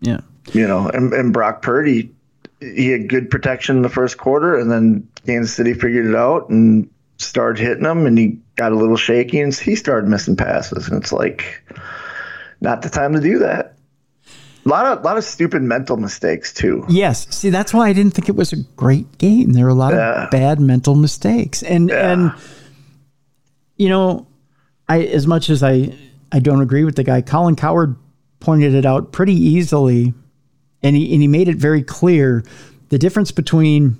yeah. You know, and, and Brock Purdy, he had good protection in the first quarter, and then Kansas City figured it out and started hitting him, and he got a little shaky, and he started missing passes, and it's like not the time to do that. A lot of lot of stupid mental mistakes too. Yes. See, that's why I didn't think it was a great game. There were a lot Yeah. of bad mental mistakes. And Yeah. and you know, I as much as I I don't agree with the guy, Colin Cowherd pointed it out pretty easily and he and he made it very clear the difference between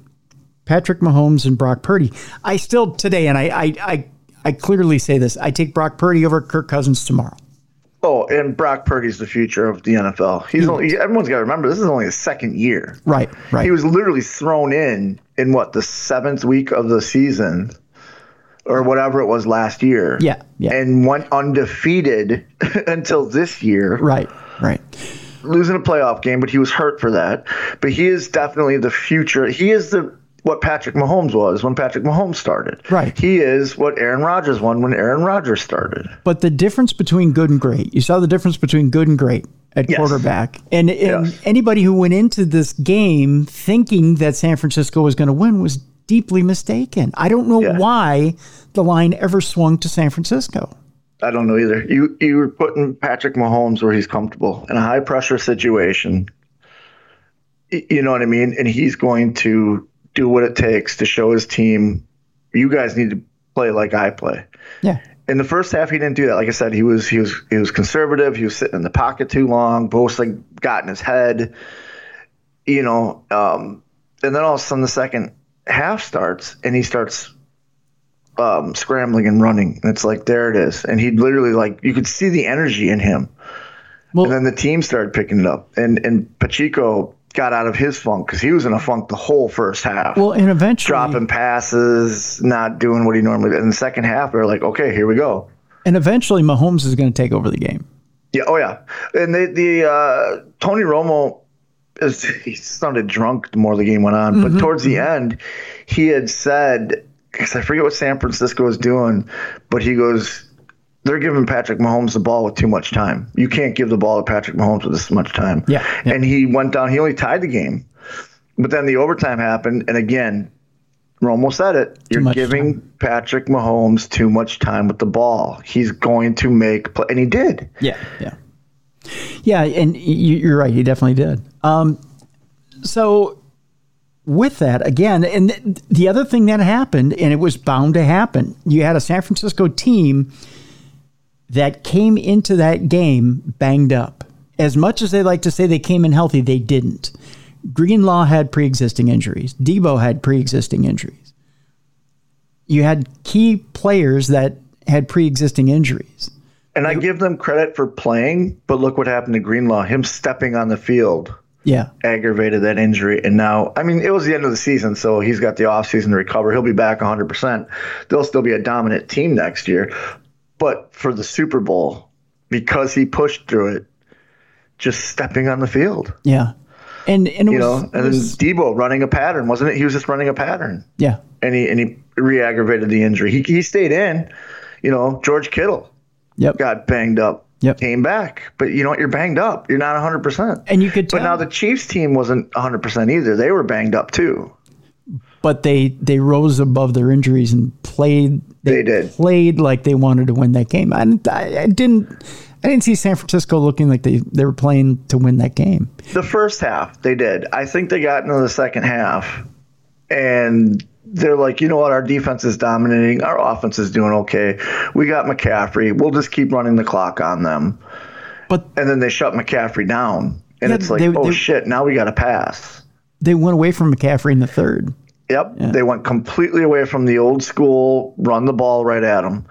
Patrick Mahomes and Brock Purdy. I still today and I I I, I clearly say this, I take Brock Purdy over Kirk Cousins tomorrow. Oh, and Brock Purdy's the future of the NFL. He's hmm. only, everyone's got to remember this is only his second year. Right, right. He was literally thrown in in what the seventh week of the season, or whatever it was last year. Yeah, yeah. and went undefeated [LAUGHS] until this year, right, right. losing a playoff game. But he was hurt for that. But he is definitely the future. He is the what Patrick Mahomes was when Patrick Mahomes started. Right. He is what Aaron Rodgers won when Aaron Rodgers started. But the difference between good and great, you saw the difference between good and great at Yes. quarterback. And, and Yes. anybody who went into this game thinking that San Francisco was going to win was deeply mistaken. I don't know Yeah. why the line ever swung to San Francisco. I don't know either. You you were putting Patrick Mahomes where he's comfortable in a high pressure situation. You know what I mean? And he's going to do what it takes to show his team, you guys need to play like I play. Yeah. In the first half, he didn't do that. Like I said, he was he was he was conservative. He was sitting in the pocket too long. Bosa got in his head. You know, um, and then all of a sudden the second half starts, and he starts um, scrambling and running. And it's like there it is, and he literally like you could see the energy in him. Well- and then the team started picking it up, and and Pacheco got out of his funk because he was in a funk the whole first half Well, and eventually, dropping passes, not doing what he normally did. In the second half, they're like, okay, here we go. and eventually Mahomes is going to take over the game. Yeah, oh yeah. And the the uh, Tony Romo is he sounded drunk the more the game went on, but towards the end, he had said because I forget what San Francisco was doing, but he goes, they're giving Patrick Mahomes the ball with too much time. You can't give the ball to Patrick Mahomes with this much time. Yeah, yeah. And he went down. He only tied the game, but then the overtime happened, and again. Romo said it. You're giving Patrick Mahomes too much time with the ball. He's going to make play, and he did. Yeah, yeah, yeah. And you- you're right. He definitely did. Um, so with that again, and th- the other thing that happened, and it was bound to happen, you had a San Francisco team that came into that game banged up. As much as they like to say they came in healthy, they didn't. Greenlaw had pre-existing injuries. Deebo had pre-existing injuries. You had key players that had pre-existing injuries. And I give them credit for playing, but look what happened to Greenlaw. Him stepping on the field Yeah. aggravated that injury. And now, I mean, it was the end of the season, so he's got the offseason to recover. He'll be back 100%. They'll still be a dominant team next year. But for the Super Bowl, because he pushed through it, just stepping on the field, Yeah. And and it you was, know, it and then was- Deebo running a pattern, wasn't it? He was just running a pattern. yeah. And he and he re-aggravated the injury. He he stayed in. You know, George Kittle Yep. got banged up, Yep. came back. But you know what? You're banged up. You're not 100%. And you could tell, But now the Chiefs team wasn't 100% either. They were banged up too. but they they rose above their injuries and played. They did. played like they wanted to win that game. I, didn't- I, I didn't. I didn't see San Francisco looking like they, they were playing to win that game. The first half, they did. I think they got into the second half and they're like, you know what? Our defense is dominating. Our offense is doing okay. We got McCaffrey. We'll just keep running the clock on them. But And then they shut McCaffrey down. And Yeah, it's like, they- oh they- shit, now we got to pass. they went away from McCaffrey in the third. Yep. They went completely away from the old school, run the ball right at them.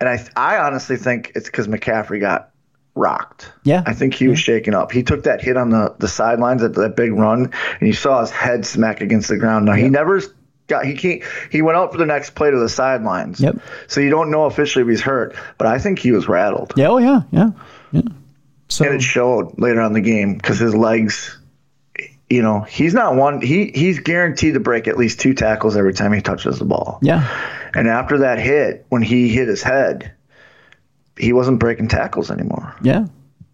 And I, I honestly think it's because McCaffrey got rocked. Yeah. I think he was shaken up. He took that hit on the, the sidelines at that big run, and you saw his head smack against the ground. Now, he never got, he can't, he went out for the next play to the sidelines. Yep. So you don't know officially if he's hurt, but I think he was rattled. Yeah. Oh yeah. Yeah. Yeah. So And it showed later on the game because his legs, you know, he's not one, he he's guaranteed to break at least two tackles every time he touches the ball. yeah. And after that hit, when he hit his head, he wasn't breaking tackles anymore. Yeah.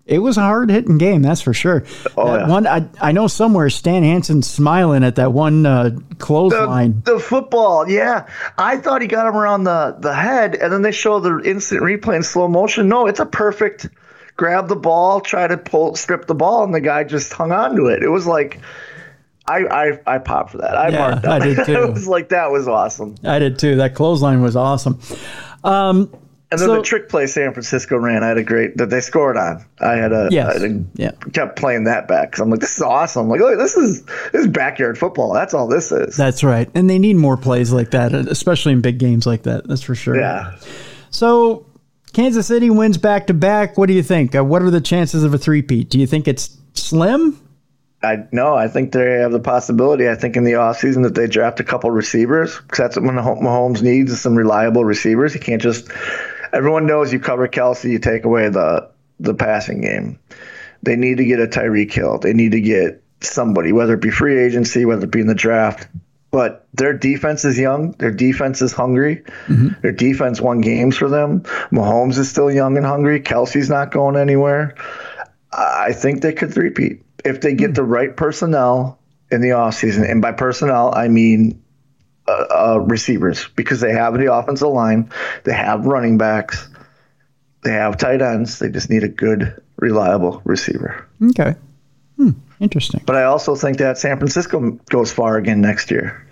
It was a hard hitting game, that's for sure. Oh, that yeah. one I, I know somewhere Stan Hansen smiling at that one uh, clothesline. The football, yeah. I thought he got him around the, the head, and then they show the instant replay in slow motion. No, it's a perfect grab the ball, try to pull, strip the ball, and the guy just hung on to it. It was like, I, I, I popped for that. I Yeah, marked I that. did [LAUGHS] too. it was like that was awesome. I did too. That clothesline was awesome. Um, And then So- the trick play San Francisco ran, I had a great that they scored on. I had a Yes. I had- Yeah. kept playing that back because I'm like, this is awesome. Like, look, this is this is backyard football. That's all this is. That's right. And they need more plays like that, especially in big games like that. That's for sure. yeah. So Kansas City wins back to back. What do you think? Uh, what are the chances of a three-peat? Do you think it's slim? I no, I think they have the possibility. I think in the offseason that they draft a couple receivers because that's what Mah- Mahomes needs is some reliable receivers. He can't just. Everyone knows you cover Kelce, you take away the the passing game. They need to get a Tyreek Hill. They need to get somebody, whether it be free agency, whether it be in the draft. But their defense is young. Their defense is hungry. Their defense won games for them. Mahomes is still young and hungry. Kelce's not going anywhere. I think they could three-peat if they get the right personnel in the offseason. And by personnel, I mean uh, uh, receivers because they have the offensive line, they have running backs, they have tight ends. They just need a good, reliable receiver. Okay. Interesting. But I also think that San Francisco goes far again next year.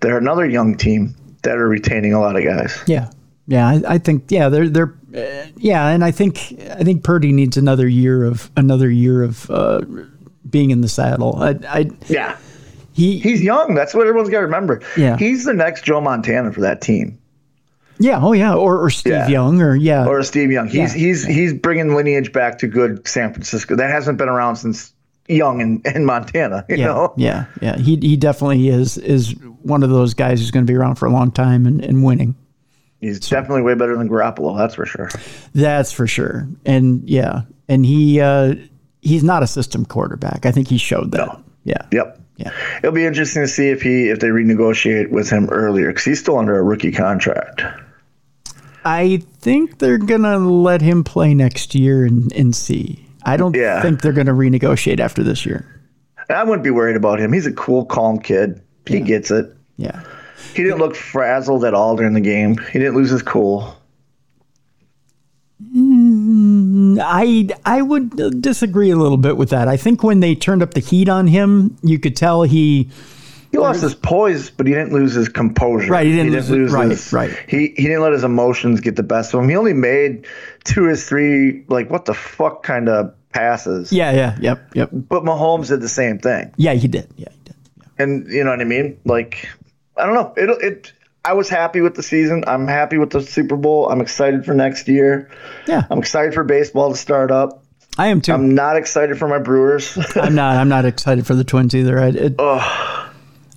They're another young team that are retaining a lot of guys. Yeah. Yeah. I, I think. Yeah. They're. They're. Uh, yeah. And I think. I think Purdy needs another year of another year of uh, being in the saddle. I. I Yeah. he. He's young. That's what everyone's got to remember. Yeah. He's the next Joe Montana for that team. yeah. Oh yeah. Or or Steve Yeah. Young. Or yeah. or Steve Young. He's Yeah. he's he's bringing lineage back to good San Francisco. That hasn't been around since Young in, in Montana. You yeah. know, Yeah. Yeah. He he definitely is is one of those guys who's going to be around for a long time and, and winning. he's definitely way better than Garoppolo. That's for sure. That's for sure. And yeah. And he uh, he's not a system quarterback. I think he showed that. No. Yeah. Yep. Yeah. It'll be interesting to see if he if they renegotiate with him earlier because he's still under a rookie contract. I think they're gonna let him play next year and, and see. I don't Yeah. think they're gonna renegotiate after this year. I wouldn't be worried about him. He's a cool, calm kid. He gets it. Yeah. He didn't look frazzled at all during the game. He didn't lose his cool. Mm, I I would disagree a little bit with that. I think when they turned up the heat on him, you could tell he He lost his poise, but he didn't lose his composure. Right, he didn't lose it- right, his, right. He he didn't let his emotions get the best of him. He only made two or three like what the fuck kind of passes. Yeah, yeah, yep, yep. But Mahomes did the same thing, Yeah, he did. Yeah, he did. and you know what I mean. Like I don't know. It it. I was happy with the season. I'm happy with the Super Bowl. I'm excited for next year. Yeah. I'm excited for baseball to start up. I am too. I'm, I'm not excited for my Brewers. I'm not I'm not excited for the twins either. I it, [LAUGHS]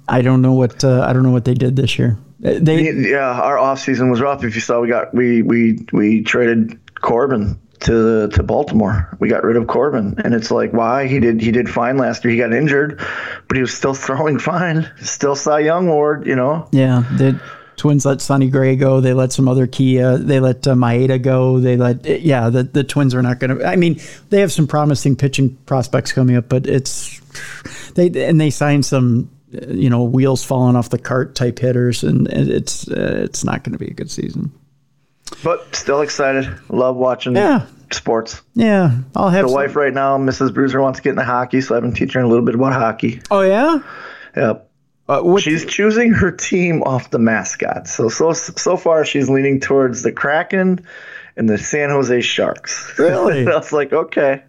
I don't know what uh, I don't know what they did this year. Uh, They yeah, our off season was rough. If you saw, we got we we we traded Corbin to to Baltimore. We got rid of Corbin, and it's like why he did he did fine last year. He got injured, but he was still [LAUGHS] throwing fine. Still Cy Young award, you know. Yeah, the Twins let Sonny Gray go. They let some other Kia. They let uh, Maeda go. They let yeah. The the Twins are not going to. I mean, they have some promising pitching prospects coming up, but it's [SIGHS] they and they signed some uh, you know wheels falling off the cart type hitters, and it- it's uh, it's not going to be a good season. But still excited. Love watching Yeah. sports. Yeah, I'll have The some- wife right now, Mrs. Bruiser, wants to get into hockey, so I've been teaching her a little bit about hockey. Oh yeah. Yep. Uh, what, She's choosing her team off the mascot. So so so far she's leaning towards the Kraken and the San Jose Sharks. Really? [LAUGHS] I was like, okay.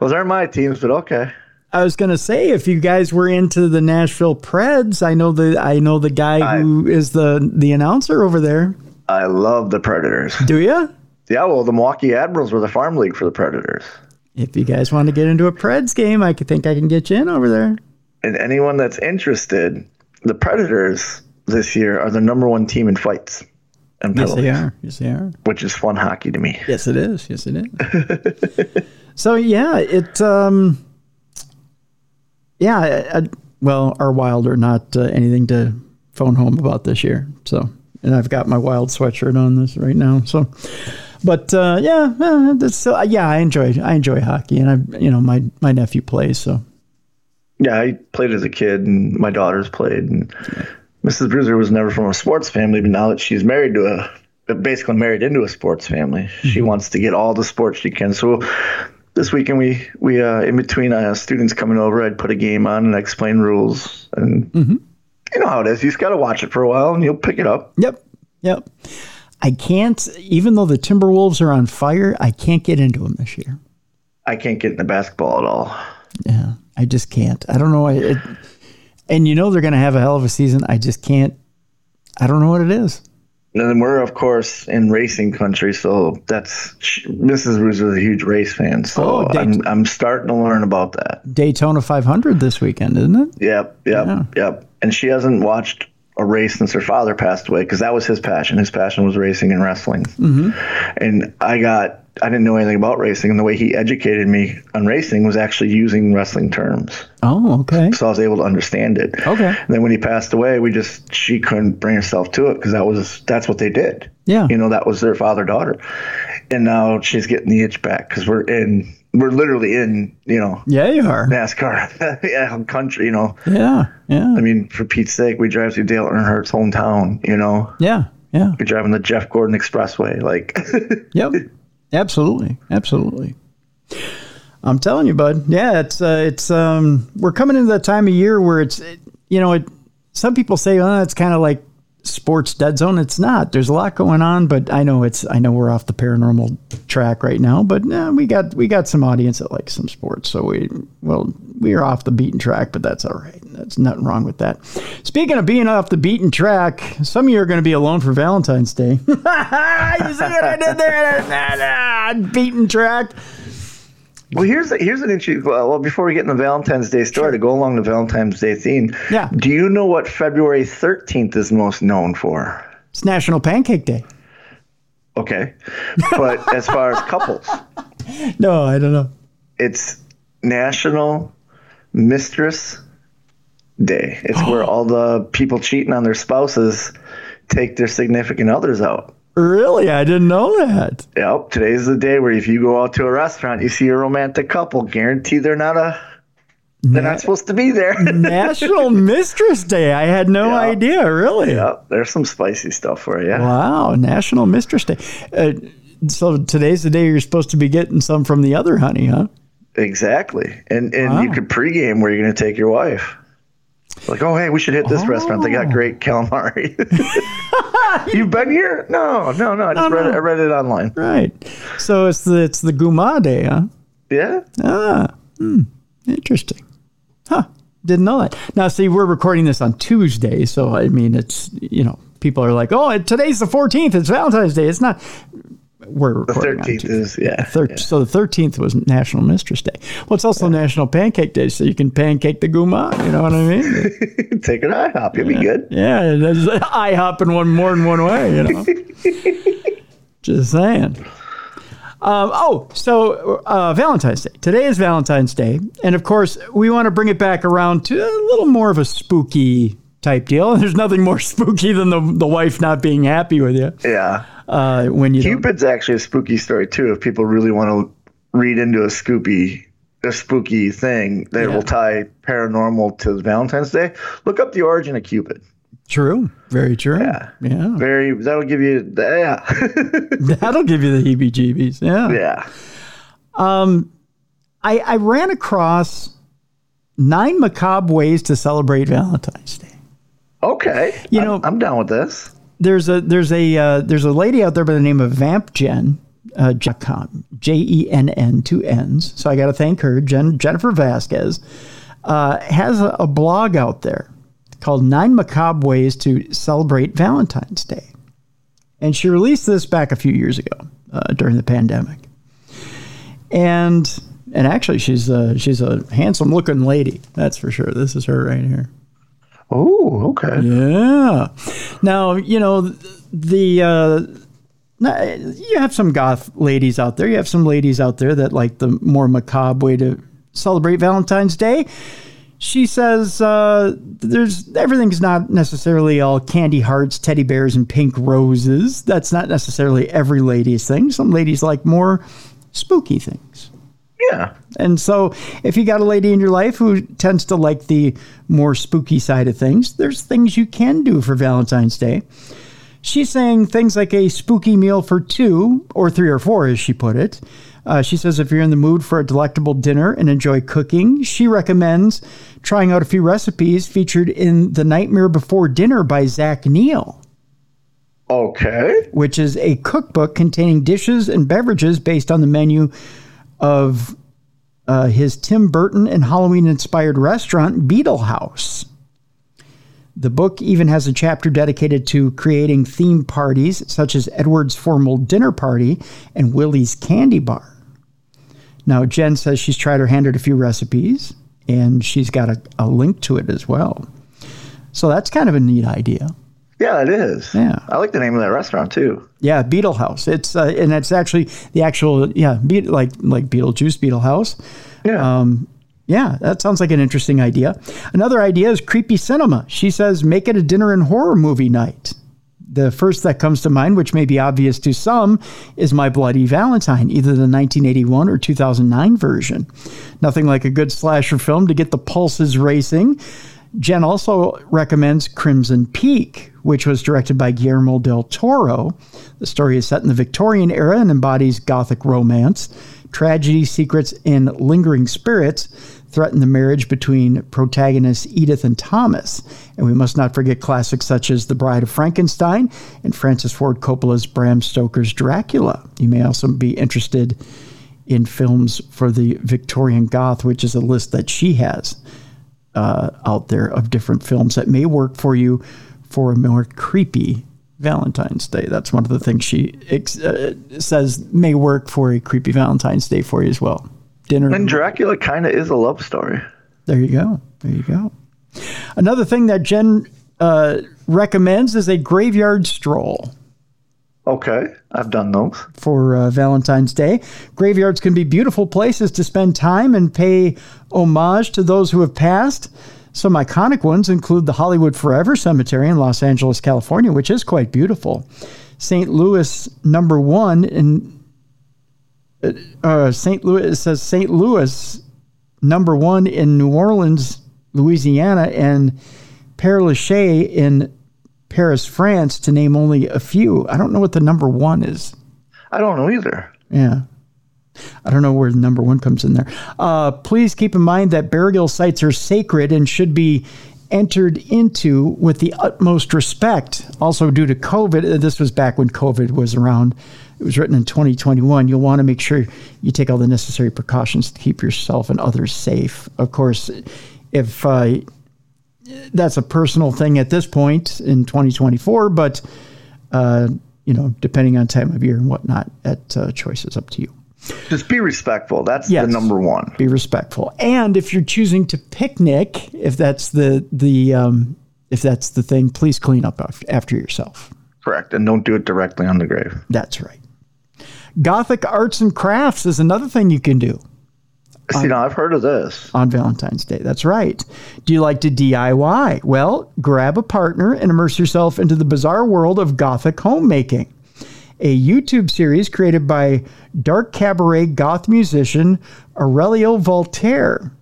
Those aren't my teams, but okay. I was going to say if you guys were into the Nashville Preds, I know the I know the guy who is the the announcer over there. I love the Predators. Do you? Yeah, well, the Milwaukee Admirals were the farm league for the Predators. If you guys want to get into a Preds game, I could think I can get you in over there. And anyone that's interested, the Predators this year are the number one team in fights and Yes, they are. Yes, they are. which is fun hockey to me. Yes, it is. Yes, it is. [LAUGHS] so yeah, it. Um, yeah, I, I, well, our Wild are not uh, anything to phone home about this year. So, and I've got my Wild sweatshirt on this right now. So, but uh, yeah, uh, yeah, I enjoy I enjoy hockey, and I, you know, my my nephew plays. So Yeah, I played as a kid, and my daughters played. And Mrs. Bruiser was never from a sports family, but now that she's married to a basically married into a sports family. She Mm-hmm. wants to get all the sports she can. So this weekend we we uh, in between uh, students coming over, I'd put a game on and explain rules, and Mm-hmm. you know how it is. You just got to watch it for a while, and you'll pick it up. Yep. Yep. I can't, even though the Timberwolves are on fire, I can't get into them this year. I can't get into basketball at all. Yeah. I just can't. I don't know. It, and you know they're going to have a hell of a season. I just can't. I don't know what it is. And then we're of course in racing country, so that's Mrs. Ruse is a huge race fan. So Oh, Dayt- I'm I'm starting to learn about that. Daytona 500 this weekend, isn't it? Yep, yep, yep. And she hasn't watched a race since her father passed away because that was his passion. His passion was racing and wrestling. Mm-hmm. And I got I didn't know anything about racing, and the way he educated me on racing was actually using wrestling terms. Oh, okay. So I was able to understand it. Okay. And then when he passed away, we just she couldn't bring herself to it because that was that's what they did. Yeah. You know, that was their father daughter. And now she's getting the itch back because we're in we're literally in you know Yeah, you are. NASCAR [LAUGHS] yeah, country. You know, Yeah. Yeah. I mean, for Pete's sake, we drive through Dale Earnhardt's hometown. You know, Yeah. Yeah. we're driving the Jeff Gordon Expressway. Like, [LAUGHS] Yep. Absolutely. Absolutely. I'm telling you, bud. Yeah, it's uh, it's um we're coming into that time of year where it's it, you know, it some people say, "Oh, it's kind of like sports dead zone." It's not. There's a lot going on, but I know it's I know we're off the paranormal track right now, but nah, we got we got some audience that likes some sports. So we well, we are off the beaten track, but that's all right. That's nothing wrong with that. Speaking of being off the beaten track, some of you are going to be alone for Valentine's Day. [LAUGHS] you see what I did there? [LAUGHS] Beaten track. Well, here's here's an interesting. Well, well, before we get into the Valentine's Day story, to go along the Valentine's Day theme. Yeah. Do you know what February 13th is most known for? It's National Pancake Day. Okay, but [LAUGHS] as far as couples, No, I don't know. it's National Mistress Day. It's where [GASPS] all the people cheating on their spouses take their significant others out. Really? I didn't know that. Yep, today's the day where if you go out to a restaurant, you see a romantic couple, guarantee they're not a they're not supposed to be there. [LAUGHS] National Mistress Day. I had no Yeah. idea, really. yep, there's some spicy stuff for you. Wow, National Mistress Day. Uh, so today's the day you're supposed to be getting some from the other honey, huh? Exactly. And and you could pregame where you're going to take your wife. Like, oh, hey, we should hit this restaurant. They got Oh. great calamari. [LAUGHS] [LAUGHS] You've been here? No, no, no. I just No, read it. I read it online. Right. So it's the it's the Guma Day, huh? Yeah. Ah, hmm, interesting. Huh. Didn't know that. Now, see, we're recording this on Tuesday, so I mean, it's you know, people are like, "Oh, today's the 14th. It's Valentine's Day." It's not. We're The recording on 13th is yeah. Thir- yeah. So the 13th was National Mistress Day. Well, it's also National Pancake Day, so you can pancake the guma. You know what I mean? [LAUGHS] Take an IHOP. You'll be good. yeah, there's [LAUGHS] IHOP in one more than one way. You know. [LAUGHS] Just saying. Um, oh, so uh, Valentine's Day. Today is Valentine's Day, and of course, we want to bring it back around to a little more of a spooky type deal. There's nothing more spooky than the the wife not being happy with you Yeah. Uh, when you. Cupid's actually a spooky story too. If people really want to read into a spooky, a spooky thing that Yeah. will tie paranormal to Valentine's Day, look up the origin of Cupid. True. Very true. Yeah. Yeah. Very that'll give you yeah, [LAUGHS] That'll give you the heebie-jeebies. Yeah. yeah. Um, I, I ran across nine macabre ways to celebrate Valentine's Day. Okay, You I'm- know- I'm, down with this. There's a there's a uh, there's a lady out there by the name of VampGen. Uh, .com, J E N N two N's. So I got to thank her, Jen, Jennifer Vasquez, uh, has a, a blog out there called Nine Macabre Ways to Celebrate Valentine's Day, and she released this back a few years ago uh, during the pandemic. And and actually, she's a, she's a handsome looking lady. That's for sure. This is her right here. Oh, okay. Yeah. Now you know the. Uh, you have some goth ladies out there. You have some ladies out there that like the more macabre way to celebrate Valentine's Day. She says uh, there's everything's not necessarily all candy hearts, teddy bears, and pink roses. That's not necessarily every lady's thing. Some ladies like more spooky things. Yeah. And so, if you got a lady in your life who tends to like the more spooky side of things, there's things you can do for Valentine's Day. She's saying things like a spooky meal for two, or three or four, as she put it. Uh, she says if you're in the mood for a delectable dinner and enjoy cooking, she recommends trying out a few recipes featured in The Nightmare Before Dinner by Zach Neil. Okay. Which is a cookbook containing dishes and beverages based on the menu of uh, his Tim Burton and Halloween inspired restaurant, Beetle House. The book even has a chapter dedicated to creating theme parties, such as Edward's formal dinner party and Willie's candy bar. Now, Jen says she's tried her hand at a few recipes, and she's got a, a link to it as well. So that's kind of a neat idea. Yeah, it is. Yeah, I like the name of that restaurant too. Yeah, Beetle House. It's uh, and it's actually the actual yeah, be- like like Beetlejuice Beetle House. Yeah. Um, yeah, that sounds like an interesting idea. Another idea is creepy cinema. She says make it a dinner and horror movie night. The first that comes to mind, which may be obvious to some, is My Bloody Valentine, either the 1981 or 2009 version. Nothing like a good slasher film to get the pulses racing. Jen also recommends Crimson Peak, which was directed by Guillermo del Toro. The story is set in the Victorian era and embodies Gothic romance. Tragedy, secrets, and lingering spirits threaten the marriage between protagonists Edith and Thomas. And we must not forget classics such as The Bride of Frankenstein and Francis Ford Coppola's Bram Stoker's Dracula. You may also be interested in films for the Victorian Goth, which is a list that she has uh, out there of different films that may work for you for a more creepy Valentine's Day. That's one of the things she ex- uh, says may work for a creepy Valentine's Day for you as well. Dinner. And Dracula kind of is a love story. There you go. There you go. Another thing that Jen uh, recommends is a graveyard stroll. Okay, I've done those. For uh, Valentine's Day. Graveyards can be beautiful places to spend time and pay homage to those who have passed. Some iconic ones include the Hollywood Forever Cemetery in Los Angeles, California, which is quite beautiful. St. Louis number one in uh, St. Louis says St. Louis number one in New Orleans, Louisiana, and Père Lachaise in Paris, France, to name only a few. I don't know what the number one is. I don't know either. Yeah. I don't know where the number one comes in there. Uh, please keep in mind that burial sites are sacred and should be entered into with the utmost respect. Also, due to COVID, uh, this was back when COVID was around. It was written in 2021. You'll want to make sure you take all the necessary precautions to keep yourself and others safe. Of course, if uh, that's a personal thing at this point in 2024, but uh, you know, depending on time of year and whatnot, that uh, choice is up to you. Just be respectful. That's yes, the number one. Be respectful, and if you're choosing to picnic, if that's the the um, if that's the thing, please clean up after yourself. Correct, and don't do it directly on the grave. That's right. Gothic arts and crafts is another thing you can do. [LAUGHS] See, now I've heard of this. On Valentine's Day. That's right. Do you like to DIY? Well, grab a partner and immerse yourself into the bizarre world of Gothic homemaking. A YouTube series created by dark cabaret goth musician Aurelio Voltaire.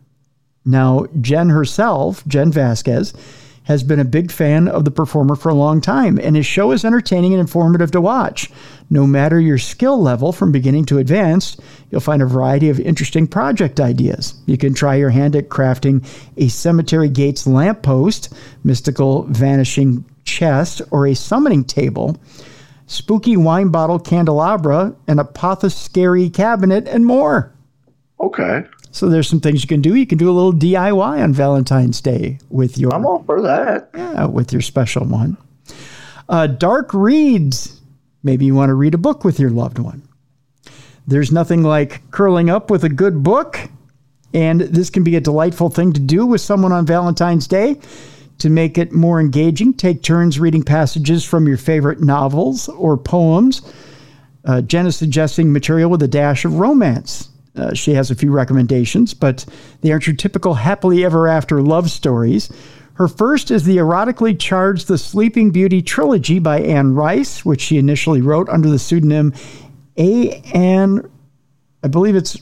Now, Jen herself, Jen Vasquez, has been a big fan of the performer for a long time, and his show is entertaining and informative to watch. No matter your skill level from beginning to advanced, you'll find a variety of interesting project ideas. You can try your hand at crafting a cemetery gates lamppost, mystical vanishing chest, or a summoning table, spooky wine bottle candelabra, an apothecary cabinet, and more. Okay. So there's some things you can do. You can do a little DIY on Valentine's Day with your. I'm all for that. Yeah, with your special one. Uh, dark reads. Maybe you want to read a book with your loved one. There's nothing like curling up with a good book, and this can be a delightful thing to do with someone on Valentine's Day. To make it more engaging, take turns reading passages from your favorite novels or poems. Uh, Jen is suggesting material with a dash of romance. Uh, she has a few recommendations, but they aren't your typical happily ever after love stories. Her first is the erotically charged The Sleeping Beauty trilogy by Anne Rice, which she initially wrote under the pseudonym A. Anne, I believe it's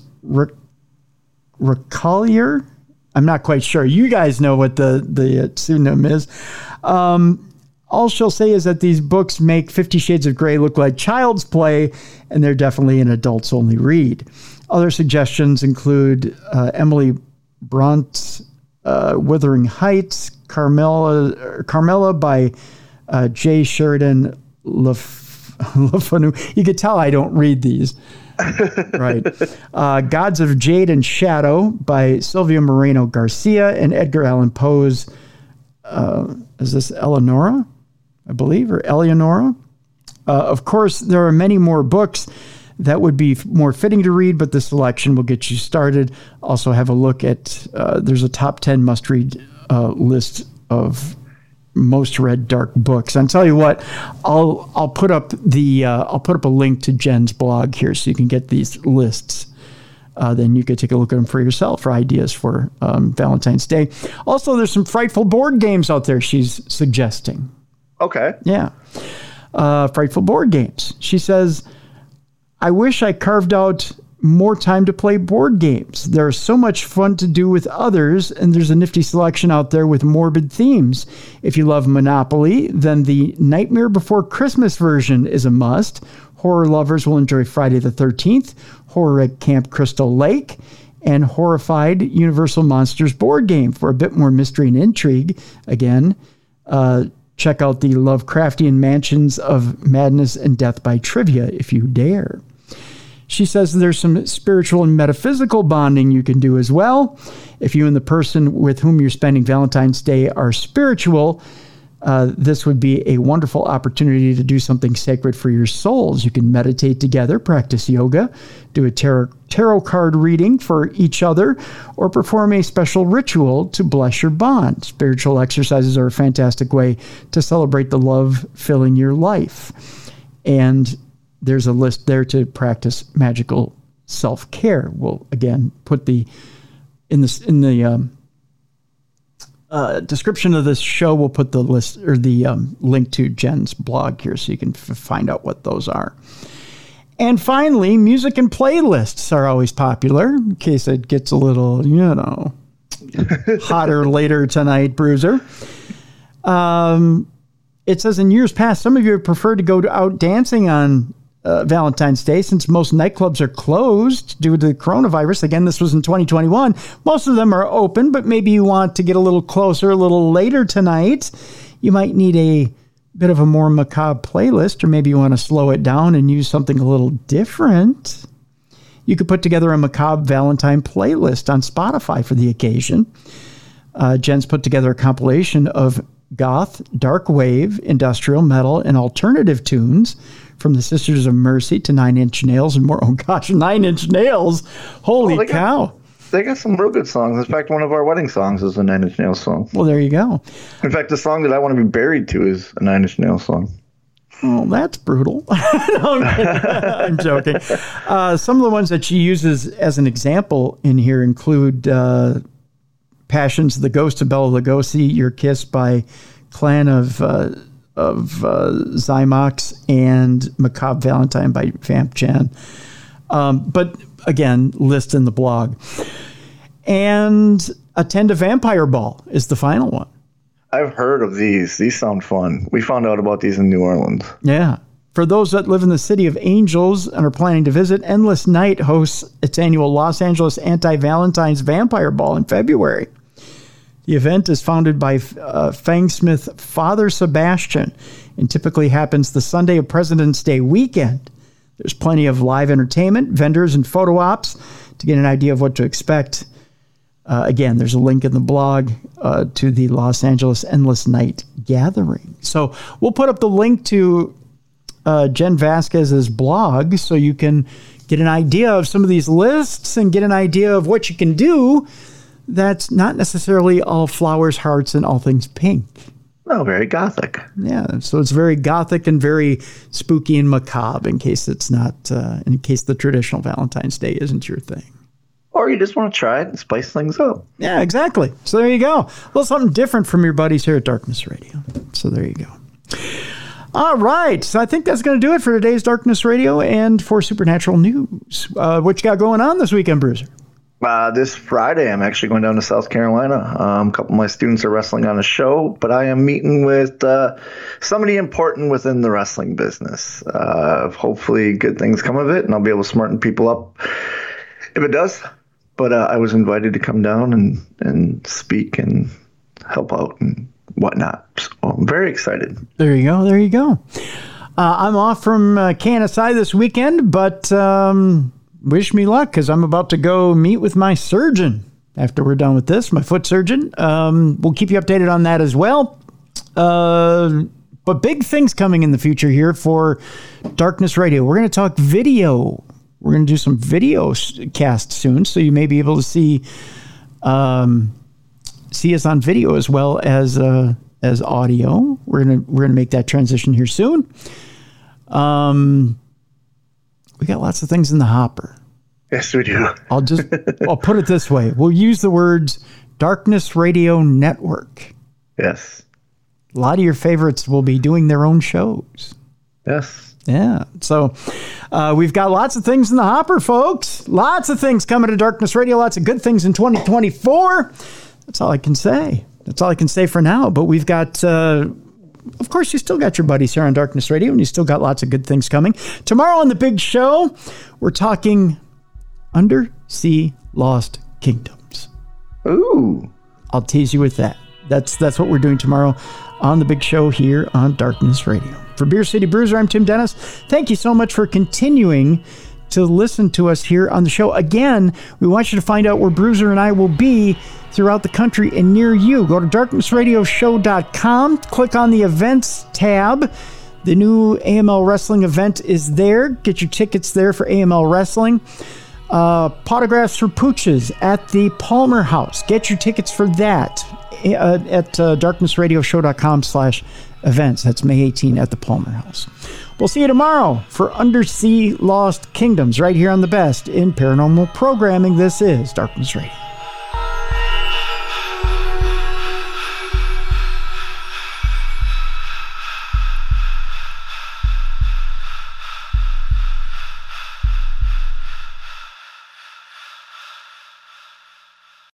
Recallier. I'm not quite sure. You guys know what the, the pseudonym is. Um, all she'll say is that these books make Fifty Shades of Grey look like child's play, and they're definitely an adults only read. Other suggestions include uh, Emily Brontë's uh, Wuthering Heights, Carmilla, Carmilla by uh, J. Sheridan [LAUGHS] LeFanu. You could tell I don't read these. [LAUGHS] right. Uh, Gods of Jade and Shadow by Silvia Moreno Garcia and Edgar Allan Poe's, uh, is this Eleonora, I believe, or Eleonora? Uh, of course, there are many more books that would be more fitting to read, but the selection will get you started. Also, have a look at uh, there's a top 10 must read uh, list of most read dark books. And tell you what, I'll I'll put up the uh, I'll put up a link to Jen's blog here so you can get these lists. Uh, then you could take a look at them for yourself for ideas for um, Valentine's Day. Also, there's some frightful board games out there she's suggesting. Okay. Yeah. Uh, frightful board games. She says, I wish I carved out more time to play board games. There's so much fun to do with others, and there's a nifty selection out there with morbid themes. If you love Monopoly, then the Nightmare Before Christmas version is a must. Horror lovers will enjoy Friday the 13th, Horror at Camp Crystal Lake, and Horrified Universal Monsters board game for a bit more mystery and intrigue. Again, uh, check out the Lovecraftian Mansions of Madness and Death by Trivia if you dare. She says there's some spiritual and metaphysical bonding you can do as well. If you and the person with whom you're spending Valentine's Day are spiritual, uh, this would be a wonderful opportunity to do something sacred for your souls. You can meditate together, practice yoga, do a tarot, tarot card reading for each other, or perform a special ritual to bless your bond. Spiritual exercises are a fantastic way to celebrate the love filling your life. And there's a list there to practice magical self care. We'll again put the in this in the um, uh, description of this show. We'll put the list or the um, link to Jen's blog here, so you can f- find out what those are. And finally, music and playlists are always popular. In case it gets a little, you know, hotter [LAUGHS] later tonight, Bruiser. Um, it says in years past, some of you have preferred to go out dancing on uh, Valentine's Day, since most nightclubs are closed due to the coronavirus. Again, this was in 2021. Most of them are open, but maybe you want to get a little closer a little later tonight. You might need a bit of a more macabre playlist, or maybe you want to slow it down and use something a little different. You could put together a macabre Valentine playlist on Spotify for the occasion. Uh, Jen's put together a compilation of goth, dark wave, industrial, metal, and alternative tunes from the Sisters of Mercy to Nine Inch Nails and more. Oh gosh, Nine Inch Nails! Holy oh, cow! Got, they got some real good songs. In fact, one of our wedding songs is a Nine Inch Nails song. Well, there you go. In fact, the song that I want to be buried to is a Nine Inch Nails song. Oh, that's brutal. [LAUGHS] no, [LAUGHS] I'm, joking. Uh, some of the ones that she uses as an example in here include uh, Passions, The Ghost of Bela Lugosi, Your Kiss by Clan of uh, of uh, Xymox and Macabre Valentine by Vamp Jen. Um, but again, list in the blog. And Attend a Vampire Ball is the final one. I've heard of these. These sound fun. We found out about these in New Orleans. Yeah. For those that live in the city of Angels and are planning to visit, Endless Night hosts its annual Los Angeles Anti Valentine's Vampire Ball in February. The event is founded by uh, Fangsmith Father Sebastian and typically happens the Sunday of President's Day weekend. There's plenty of live entertainment, vendors, and photo ops to get an idea of what to expect. Uh, again, there's a link in the blog uh, to the Los Angeles Endless Night Gathering. So we'll put up the link to uh, Jen Vasquez's blog so you can get an idea of some of these lists and get an idea of what you can do that's not necessarily all flowers, hearts, and all things pink. Oh, very gothic. Yeah, so it's very gothic and very spooky and macabre. In case it's not, uh, in case the traditional Valentine's Day isn't your thing, or you just want to try it and spice things up. Yeah, exactly. So there you go. Well, something different from your buddies here at Darkness Radio. So there you go. All right, so I think that's going to do it for today's Darkness Radio and for Supernatural News. Uh, what you got going on this weekend, Bruiser? Uh, this Friday, I'm actually going down to South Carolina. Um, a couple of my students are wrestling on a show, but I am meeting with uh, somebody important within the wrestling business. Uh, hopefully, good things come of it, and I'll be able to smarten people up if it does. But uh, I was invited to come down and, and speak and help out and whatnot. So I'm very excited. There you go. There you go. Uh, I'm off from uh, KNSI this weekend, but um, wish me luck because I'm about to go meet with my surgeon after we're done with this, my foot surgeon. Um, we'll keep you updated on that as well. Uh, but big things coming in the future here for Darkness Radio. We're going to talk video. We're going to do some video cast soon, so you may be able to see um, see us on video as well as uh, as audio. We're gonna we're gonna make that transition here soon. Um, we got lots of things in the hopper. Yes, we do. I'll just I'll put it this way. We'll use the words Darkness Radio Network. Yes. A lot of your favorites will be doing their own shows. Yes. Yeah. So uh, we've got lots of things in the hopper, folks. Lots of things coming to Darkness Radio. Lots of good things in 2024. That's all I can say. That's all I can say for now. But we've got. Uh, of course, you still got your buddies here on Darkness Radio, and you still got lots of good things coming. Tomorrow on the big show, we're talking undersea lost kingdoms. Ooh. I'll tease you with that. That's that's what we're doing tomorrow on the big show here on Darkness Radio. For Beer City Bruiser, I'm Tim Dennis. Thank you so much for continuing to listen to us here on the show. Again, we want you to find out where Bruiser and I will be throughout the country and near you. Go to darknessradioshow.com, click on the events tab. The new AML Wrestling event is there. Get your tickets there for AML Wrestling. Uh, Potographs for Pooches at the Palmer House. Get your tickets for that uh, at uh, darknessradioshow.com slash events. That's May 18 at the Palmer House. We'll see you tomorrow for Undersea Lost Kingdoms right here on the best in paranormal programming. This is Darkness Radio.